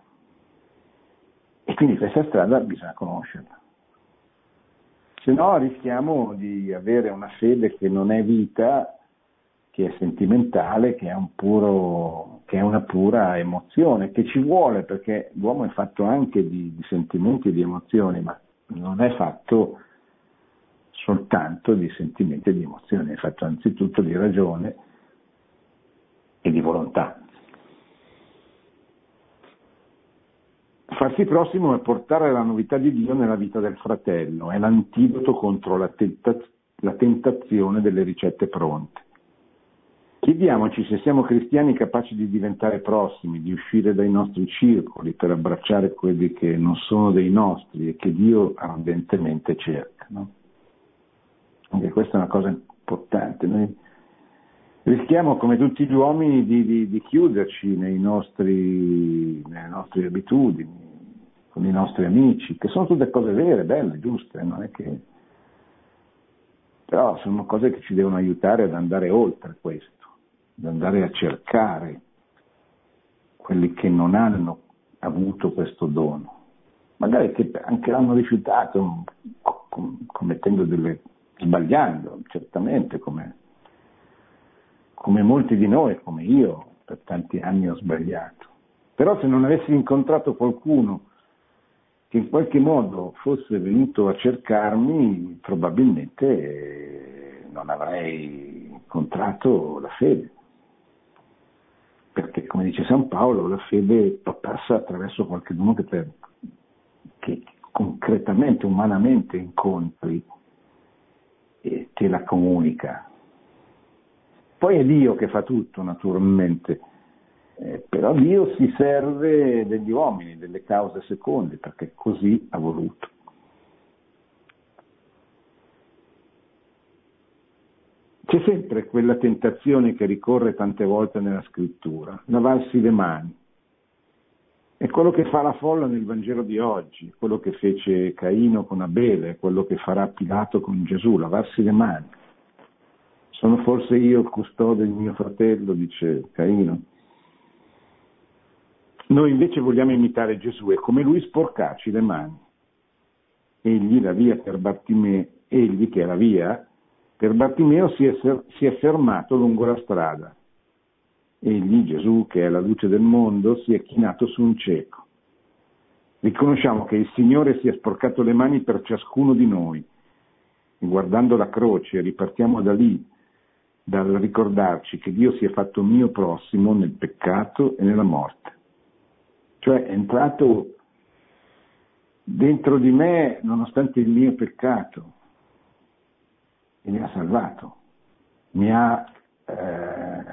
E quindi questa strada bisogna conoscerla. Se no rischiamo di avere una fede che non è vita che è sentimentale, che è, un puro, che è, una pura emozione, che ci vuole perché l'uomo è fatto anche di, di sentimenti e di emozioni, ma non è fatto soltanto di sentimenti e di emozioni, è fatto anzitutto di ragione e di volontà. Farsi prossimo è portare la novità di Dio nella vita del fratello, è l'antidoto contro la, tentaz- la tentazione delle ricette pronte. Chiediamoci se siamo cristiani capaci di diventare prossimi, di uscire dai nostri circoli per abbracciare quelli che non sono dei nostri e che Dio ardentemente cerca. No? Anche questa è una cosa importante. Noi rischiamo come tutti gli uomini di, di, di chiuderci nostri, nelle nostre abitudini, con i nostri amici, che sono tutte cose vere, belle, giuste, non è che... però sono cose che ci devono aiutare ad andare oltre questo, ad andare a cercare quelli che non hanno avuto questo dono, magari che anche l'hanno rifiutato commettendo delle sbagliando, certamente come come molti di noi, come io, per tanti anni ho sbagliato. Però se non avessi incontrato qualcuno che in qualche modo fosse venuto a cercarmi, probabilmente eh, non avrei incontrato la fede. Perché, come dice San Paolo, la fede passa attraverso qualcuno che, per, che concretamente, umanamente incontri e te la comunica. Poi è Dio che fa tutto, naturalmente, eh, però Dio si serve degli uomini, delle cause seconde, perché così ha voluto. C'è sempre quella tentazione che ricorre tante volte nella scrittura, lavarsi le mani. È quello che fa la folla nel Vangelo di oggi, quello che fece Caino con Abele, quello che farà Pilato con Gesù, lavarsi le mani. Sono forse io il custode di mio fratello, dice Caino. Noi invece vogliamo imitare Gesù e come lui sporcarci le mani. Egli, la via per Bartimeo, egli che la via, per Bartimeo si è, si è fermato lungo la strada. Egli, Gesù, che è la luce del mondo, si è chinato su un cieco. Riconosciamo che il Signore si è sporcato le mani per ciascuno di noi. E guardando la croce, ripartiamo da lì, dal ricordarci che Dio si è fatto mio prossimo nel peccato e nella morte. Cioè è entrato dentro di me nonostante il mio peccato e mi ha salvato, mi ha eh,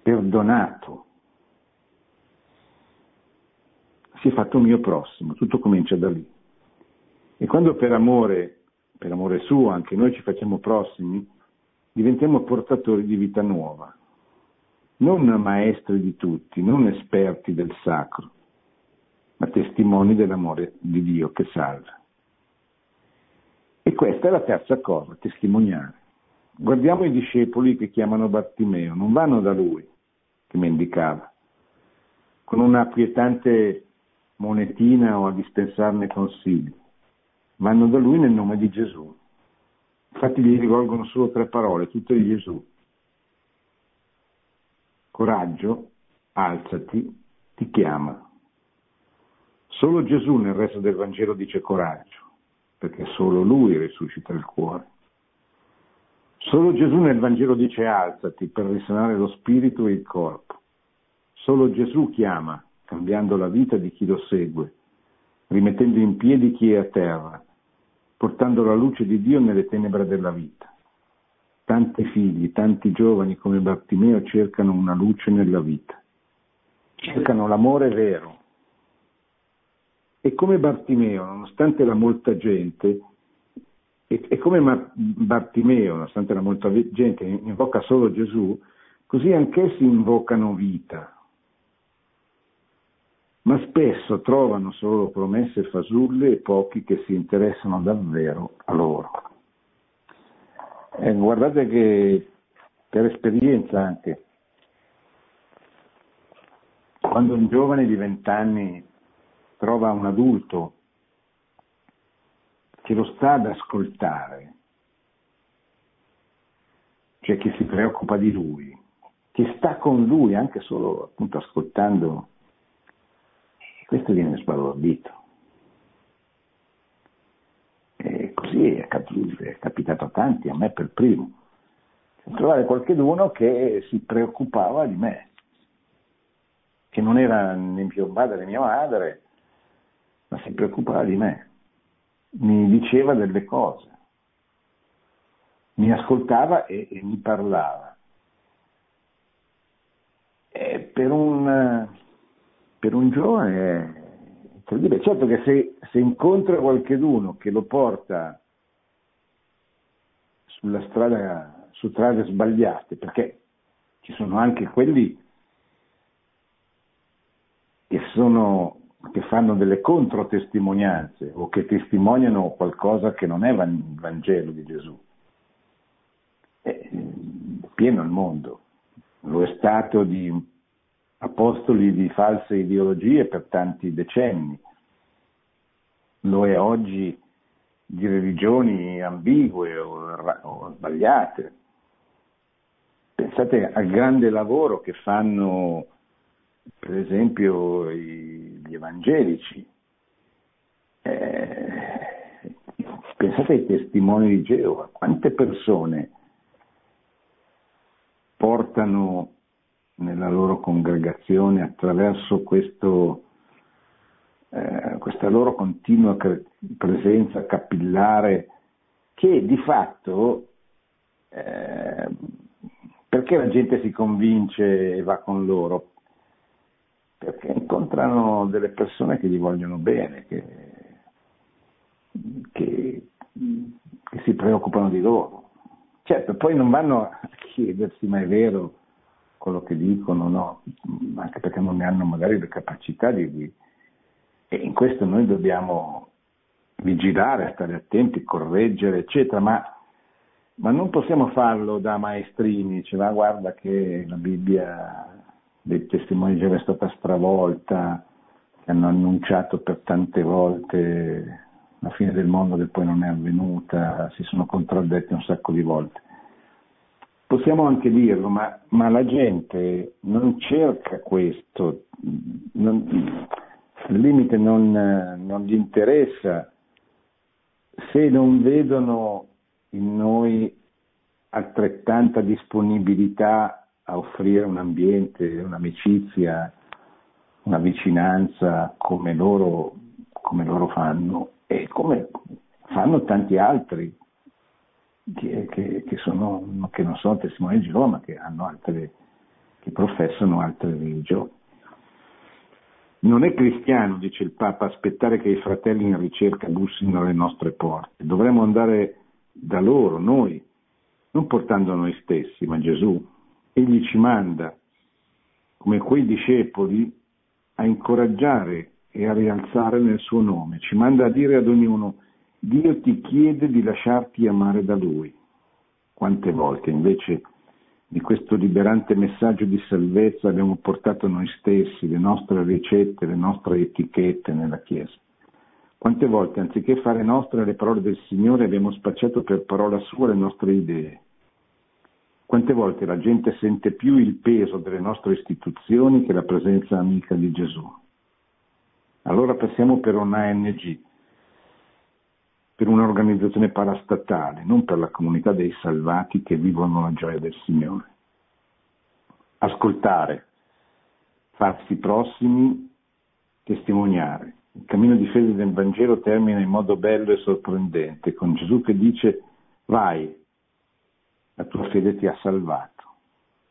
perdonato, si è fatto mio prossimo, tutto comincia da lì. E quando per amore, per amore suo, anche noi ci facciamo prossimi, diventiamo portatori di vita nuova, non maestri di tutti, non esperti del sacro, ma testimoni dell'amore di Dio che salva. E questa è la terza cosa, testimoniare. Guardiamo i discepoli che chiamano Bartimeo, non vanno da lui, che mendicava, con una quietante monetina o a dispensarne consigli, vanno da lui nel nome di Gesù. Infatti gli rivolgono solo tre parole, tutte di Gesù. Coraggio, alzati, ti chiama. Solo Gesù nel resto del Vangelo dice coraggio, perché solo Lui risuscita il cuore. Solo Gesù nel Vangelo dice alzati per risanare lo spirito e il corpo. Solo Gesù chiama, cambiando la vita di chi lo segue, rimettendo in piedi chi è a terra, portando la luce di Dio nelle tenebre della vita. Tanti figli, tanti giovani come Bartimeo cercano una luce nella vita, cercano l'amore vero. E come Bartimeo, nonostante la molta gente, e, come Bartimeo, nonostante la molta gente invoca solo Gesù, così anch'essi invocano vita, ma spesso trovano solo promesse fasulle e pochi che si interessano davvero a loro. Eh, guardate che per esperienza anche, quando un giovane di vent'anni trova un adulto che lo sta ad ascoltare, cioè che si preoccupa di lui, che sta con lui anche solo appunto ascoltando questo viene sbalordito. E così è, è capitato a tanti, a me per primo. Trovare qualcuno che si preoccupava di me, che non era né mio padre né mia madre, ma si preoccupava di me, mi diceva delle cose, mi ascoltava e, e mi parlava. E per un per un giovane è incredibile. Certo che se, se incontra qualcuno che lo porta sulla strada, su strade sbagliate, perché ci sono anche quelli che, sono, che fanno delle controtestimonianze o che testimoniano qualcosa che non è il Vangelo di Gesù. È pieno il mondo, lo è stato di apostoli di false ideologie per tanti decenni, lo è oggi di religioni ambigue o, o sbagliate. Pensate al grande lavoro che fanno per esempio gli evangelici. Eh, pensate ai testimoni di Geova, quante persone portano nella loro congregazione attraverso questo, eh, questa loro continua cre- presenza capillare che di fatto eh, perché la gente si convince e va con loro? Perché incontrano delle persone che gli vogliono bene, che, che, che si preoccupano di loro. Certo, poi non vanno a chiedersi ma è vero quello che dicono, no, anche perché non ne hanno magari le capacità di, di e in questo noi dobbiamo vigilare, stare attenti, correggere, eccetera, ma, ma non possiamo farlo da maestrini, cioè, ma guarda che la Bibbia dei testimoni di Geova è stata stravolta, che hanno annunciato per tante volte la fine del mondo che poi non è avvenuta, si sono contraddetti un sacco di volte. Possiamo anche dirlo, ma, ma la gente non cerca questo, non, il limite non, non gli interessa se non vedono in noi altrettanta disponibilità a offrire un ambiente, un'amicizia, una vicinanza come loro, come loro fanno e come fanno tanti altri che, che, che, sono, che non sono testimoni di Geova, ma che, altre, che professano altre religioni. Non è cristiano, dice il Papa, aspettare che i fratelli in ricerca bussino alle nostre porte. Dovremmo andare da loro, noi, non portando noi stessi, ma Gesù. Egli ci manda, come quei discepoli, a incoraggiare e a rialzare nel suo nome. Ci manda a dire ad ognuno, Dio ti chiede di lasciarti amare da Lui. Quante volte invece di questo liberante messaggio di salvezza abbiamo portato noi stessi, le nostre ricette, le nostre etichette nella Chiesa. Quante volte, anziché fare nostre le parole del Signore, abbiamo spacciato per parola sua le nostre idee. Quante volte la gente sente più il peso delle nostre istituzioni che la presenza amica di Gesù. Allora passiamo per un ANG, per un'organizzazione parastatale, non per la comunità dei salvati che vivono la gioia del Signore. Ascoltare, farsi prossimi, testimoniare. Il cammino di fede del Vangelo termina in modo bello e sorprendente, con Gesù che dice vai, la tua fede ti ha salvato.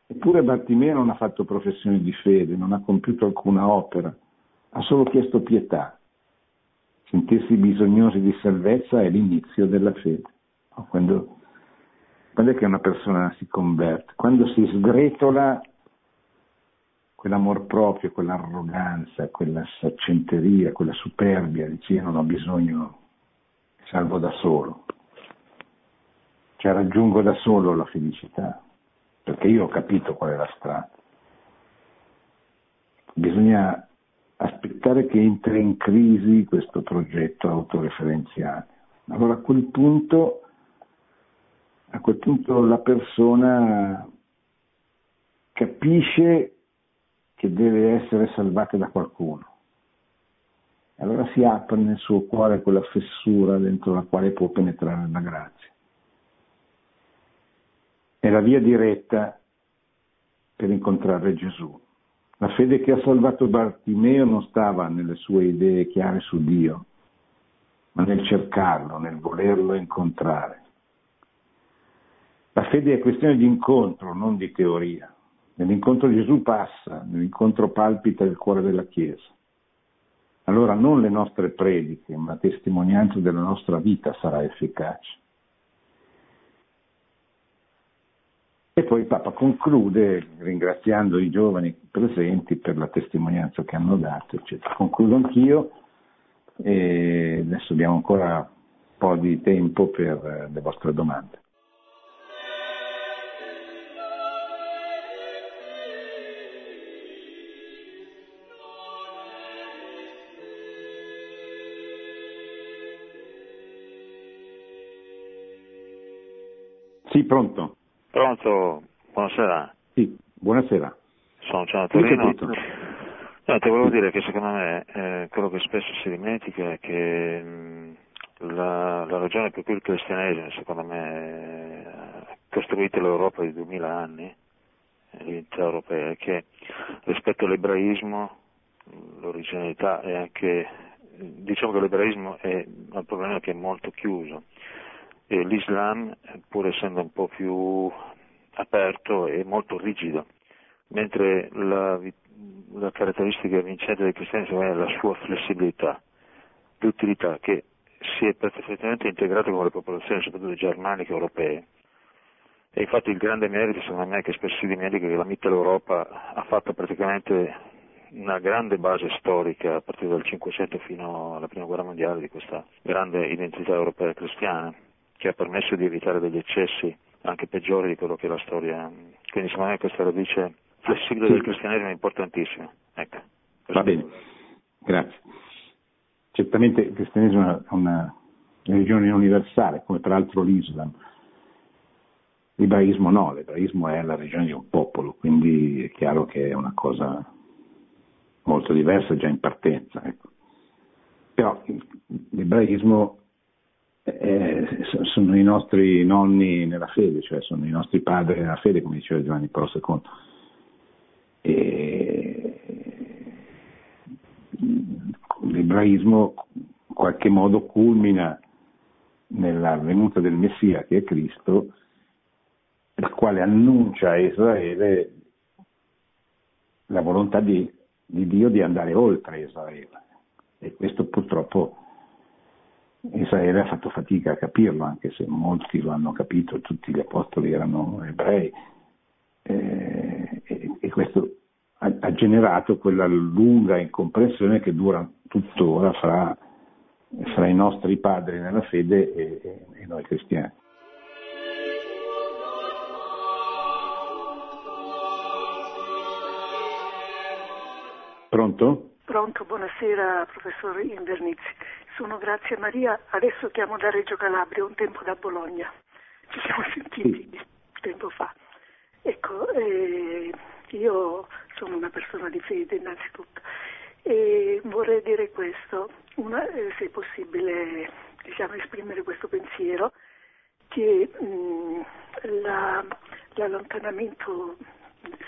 Eppure Bartimeo non ha fatto professione di fede, non ha compiuto alcuna opera, ha solo chiesto pietà sentirsi bisognosi di salvezza è l'inizio della fede. Quando, quando è che una persona si converte? Quando si sgretola quell'amor proprio, quell'arroganza, quella saccenteria, quella superbia, dice io non ho bisogno, salvo da solo, cioè raggiungo da solo la felicità, perché io ho capito qual è la strada. Bisogna aspettare che entri in crisi questo progetto autoreferenziale. Allora a quel punto, a quel punto la persona capisce che deve essere salvata da qualcuno. Allora si apre nel suo cuore quella fessura dentro la quale può penetrare la grazia. È la via diretta per incontrare Gesù. La fede che ha salvato Bartimeo non stava nelle sue idee chiare su Dio, ma nel cercarlo, nel volerlo incontrare. La fede è questione di incontro, non di teoria. Nell'incontro Gesù passa, nell'incontro palpita il cuore della Chiesa. Allora non le nostre prediche, ma testimonianza della nostra vita sarà efficace. E poi il Papa conclude ringraziando i giovani presenti per la testimonianza che hanno dato, eccetera. Concludo anch'io e adesso abbiamo ancora un po' di tempo per le vostre domande. Sì, pronto. Pronto, buonasera. Sì, buonasera. Sono Gianni Torino. No, ti volevo dire che secondo me eh, quello che spesso si dimentica è che mh, la, la, ragione per cui il cristianesimo, secondo me, ha costruito l'Europa di 2000 anni, l'unità europea, è che rispetto all'ebraismo, l'originalità è anche, diciamo che l'ebraismo è un problema che è molto chiuso l'Islam, pur essendo un po' più aperto, è molto rigido, mentre la, la caratteristica vincente del cristianesimo è la sua flessibilità, l'utilità che si è perfettamente integrata con le popolazioni, soprattutto germaniche e europee. E infatti il grande merito, secondo me, che spesso si dimentica che la Mitteleuropa ha fatto praticamente una grande base storica a partire dal Cinquecento fino alla Prima Guerra Mondiale di questa grande identità europea cristiana che ha permesso di evitare degli eccessi anche peggiori di quello che è la storia. Quindi secondo me questa radice flessibile sì. del cristianesimo è importantissima. Ecco, Va bene, grazie. Certamente il cristianesimo è una religione universale, come peraltro l'Islam. L'ebraismo no, l'ebraismo è la religione di un popolo, quindi è chiaro che è una cosa molto diversa già in partenza. Ecco. Però l'ebraismo eh, sono i nostri nonni nella fede, cioè sono i nostri padri nella fede, come diceva Giovanni Paolo II. E l'ebraismo in qualche modo culmina nella venuta del Messia, che è Cristo, il quale annuncia a Israele la volontà di, di Dio di andare oltre Israele. E questo purtroppo Israele ha fatto fatica a capirlo, anche se molti lo hanno capito, tutti gli apostoli erano ebrei, eh, e, e, questo ha, ha, generato quella lunga incomprensione che dura tuttora fra, fra i nostri padri nella fede e, e noi cristiani. Pronto? Pronto, buonasera professor Invernizzi. Sono Grazia Maria, adesso chiamo da Reggio Calabria, un tempo da Bologna. Ci siamo sentiti sì. tempo fa. Ecco, eh, io sono una persona di fede innanzitutto e vorrei dire questo, una, eh, se è possibile diciamo, esprimere questo pensiero, che mh, la, l'allontanamento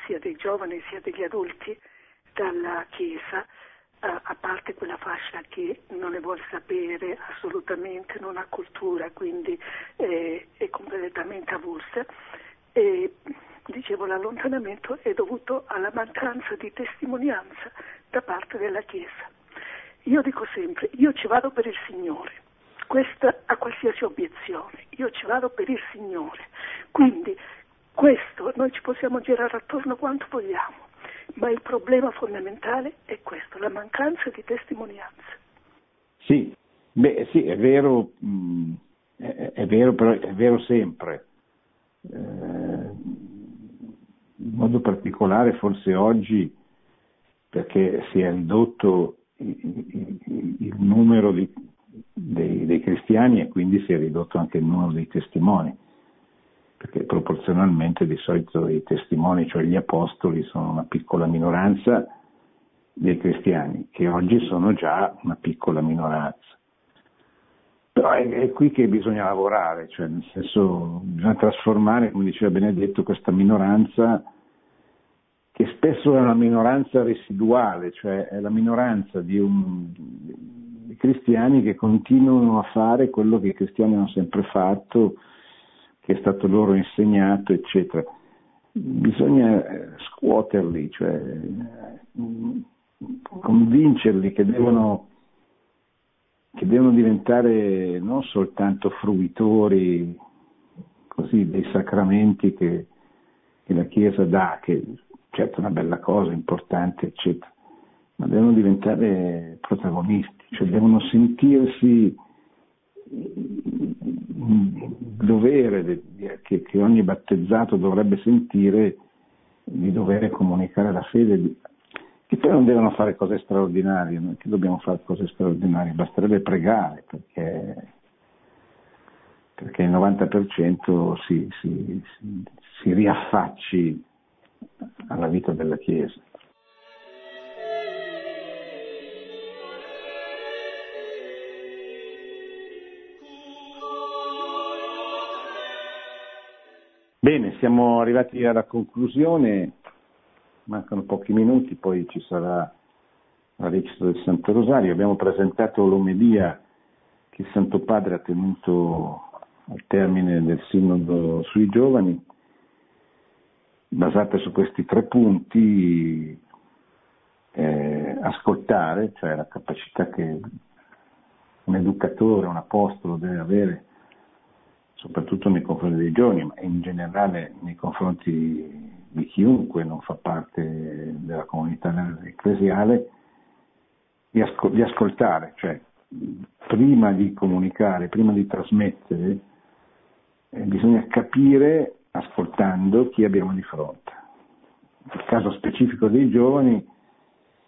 sia dei giovani sia degli adulti dalla Chiesa a parte quella fascia che non ne vuole sapere assolutamente, non ha cultura, quindi eh, è completamente avulsa. E, dicevo, l'allontanamento è dovuto alla mancanza di testimonianza da parte della Chiesa. Io dico sempre, io ci vado per il Signore, questa a qualsiasi obiezione, io ci vado per il Signore. Quindi questo noi ci possiamo girare attorno quanto vogliamo ma il problema fondamentale è questo, la mancanza di testimonianza. Sì, beh, sì è vero, mh, mm, è, è, vero, però è vero sempre. Eh, in modo particolare forse oggi perché si è ridotto il, il, il numero di, dei, dei cristiani e quindi si è ridotto anche il numero dei testimoni perché proporzionalmente di solito i testimoni, cioè gli apostoli, sono una piccola minoranza dei cristiani, che oggi sono già una piccola minoranza. Però è, è qui che bisogna lavorare, cioè nel senso bisogna trasformare, come diceva Benedetto, questa minoranza che spesso è una minoranza residuale, cioè è la minoranza di, un, di cristiani che continuano a fare quello che i cristiani hanno sempre fatto, che è stato loro insegnato, eccetera. Bisogna eh, scuoterli, cioè mm, convincerli che devono, che devono diventare non soltanto fruitori così, dei sacramenti che, che la Chiesa dà, che certo è una bella cosa, importante, eccetera, ma devono diventare protagonisti, cioè devono sentirsi dovere che, che, ogni battezzato dovrebbe sentire di dover comunicare la fede, che poi non devono fare cose straordinarie, non è che dobbiamo fare cose straordinarie, basterebbe pregare perché, perché il 90% si, si, si, si riaffacci alla vita della Chiesa. Bene, siamo arrivati alla conclusione, mancano pochi minuti, poi ci sarà la recita del Santo Rosario. Abbiamo presentato l'omelia che il Santo Padre ha tenuto al termine del Sinodo sui giovani, basata su questi tre punti, eh, ascoltare, cioè la capacità che un educatore, un apostolo deve avere soprattutto nei confronti dei giovani, ma in generale nei confronti di chiunque non fa parte della comunità ecclesiale, di, ascol- di ascoltare, cioè prima di comunicare, prima di trasmettere, eh, bisogna capire, ascoltando, chi abbiamo di fronte. Nel caso specifico dei giovani,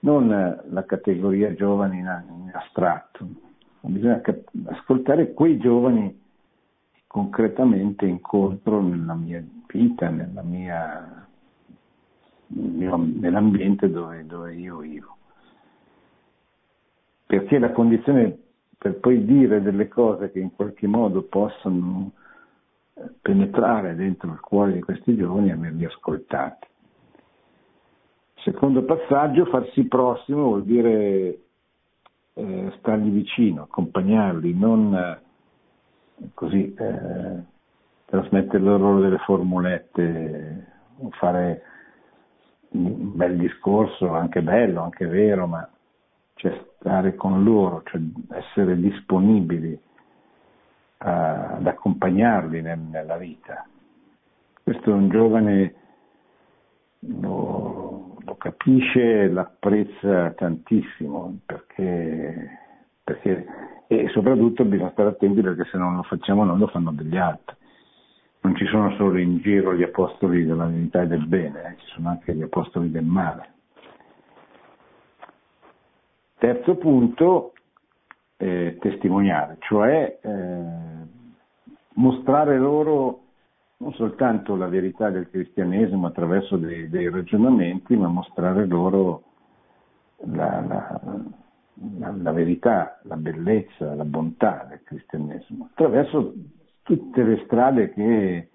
non la categoria giovani in, in astratto, bisogna cap- ascoltare quei giovani concretamente incontro nella mia vita, nella mia, nell'ambiente dove, dove io vivo. Perché la condizione per poi dire delle cose che in qualche modo possano eh, penetrare dentro il cuore di questi giovani è averli ascoltati. Secondo passaggio, farsi prossimo vuol dire eh, stargli vicino, accompagnarli, non così eh, trasmettere loro delle formulette, fare un bel discorso, anche bello, anche vero, ma cioè stare con loro, cioè essere disponibili a, ad accompagnarli nel, nella vita. Questo è un giovane lo, lo capisce l'apprezza tantissimo perché, perché e soprattutto bisogna stare attenti perché se non lo facciamo noi lo fanno degli altri. Non ci sono solo in giro gli apostoli della verità e del bene, eh, ci sono anche gli apostoli del male. Terzo punto, eh, testimoniare, cioè eh, mostrare loro non soltanto la verità del cristianesimo attraverso dei, dei ragionamenti, ma mostrare loro la, la la, la, verità, la bellezza, la bontà del cristianesimo, attraverso tutte le strade che,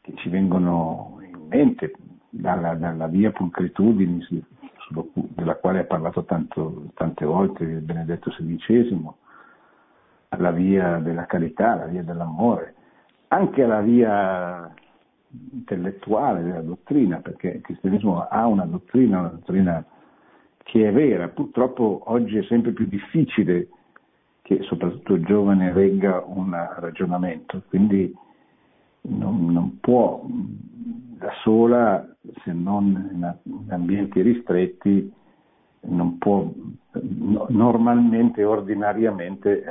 che ci vengono in mente, dalla, dalla via pulcritudini, della quale ha parlato tanto, tante volte il Benedetto XVI, alla via della carità, alla via dell'amore, anche alla via intellettuale della dottrina, perché il cristianesimo ha una dottrina, una dottrina che è vera. Purtroppo oggi è sempre più difficile che soprattutto il giovane regga un ragionamento, quindi non, non può da sola, se non in ambienti ristretti, non può, normalmente, ordinariamente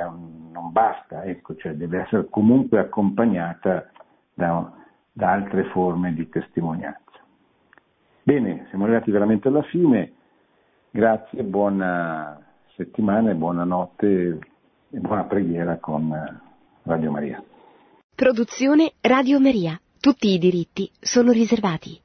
non basta, ecco, cioè deve essere comunque accompagnata da, da altre forme di testimonianza. Bene, siamo arrivati veramente alla fine. Grazie, buona settimana e buonanotte e buona preghiera con Radio Maria. Produzione Radio Maria. Tutti i diritti sono riservati.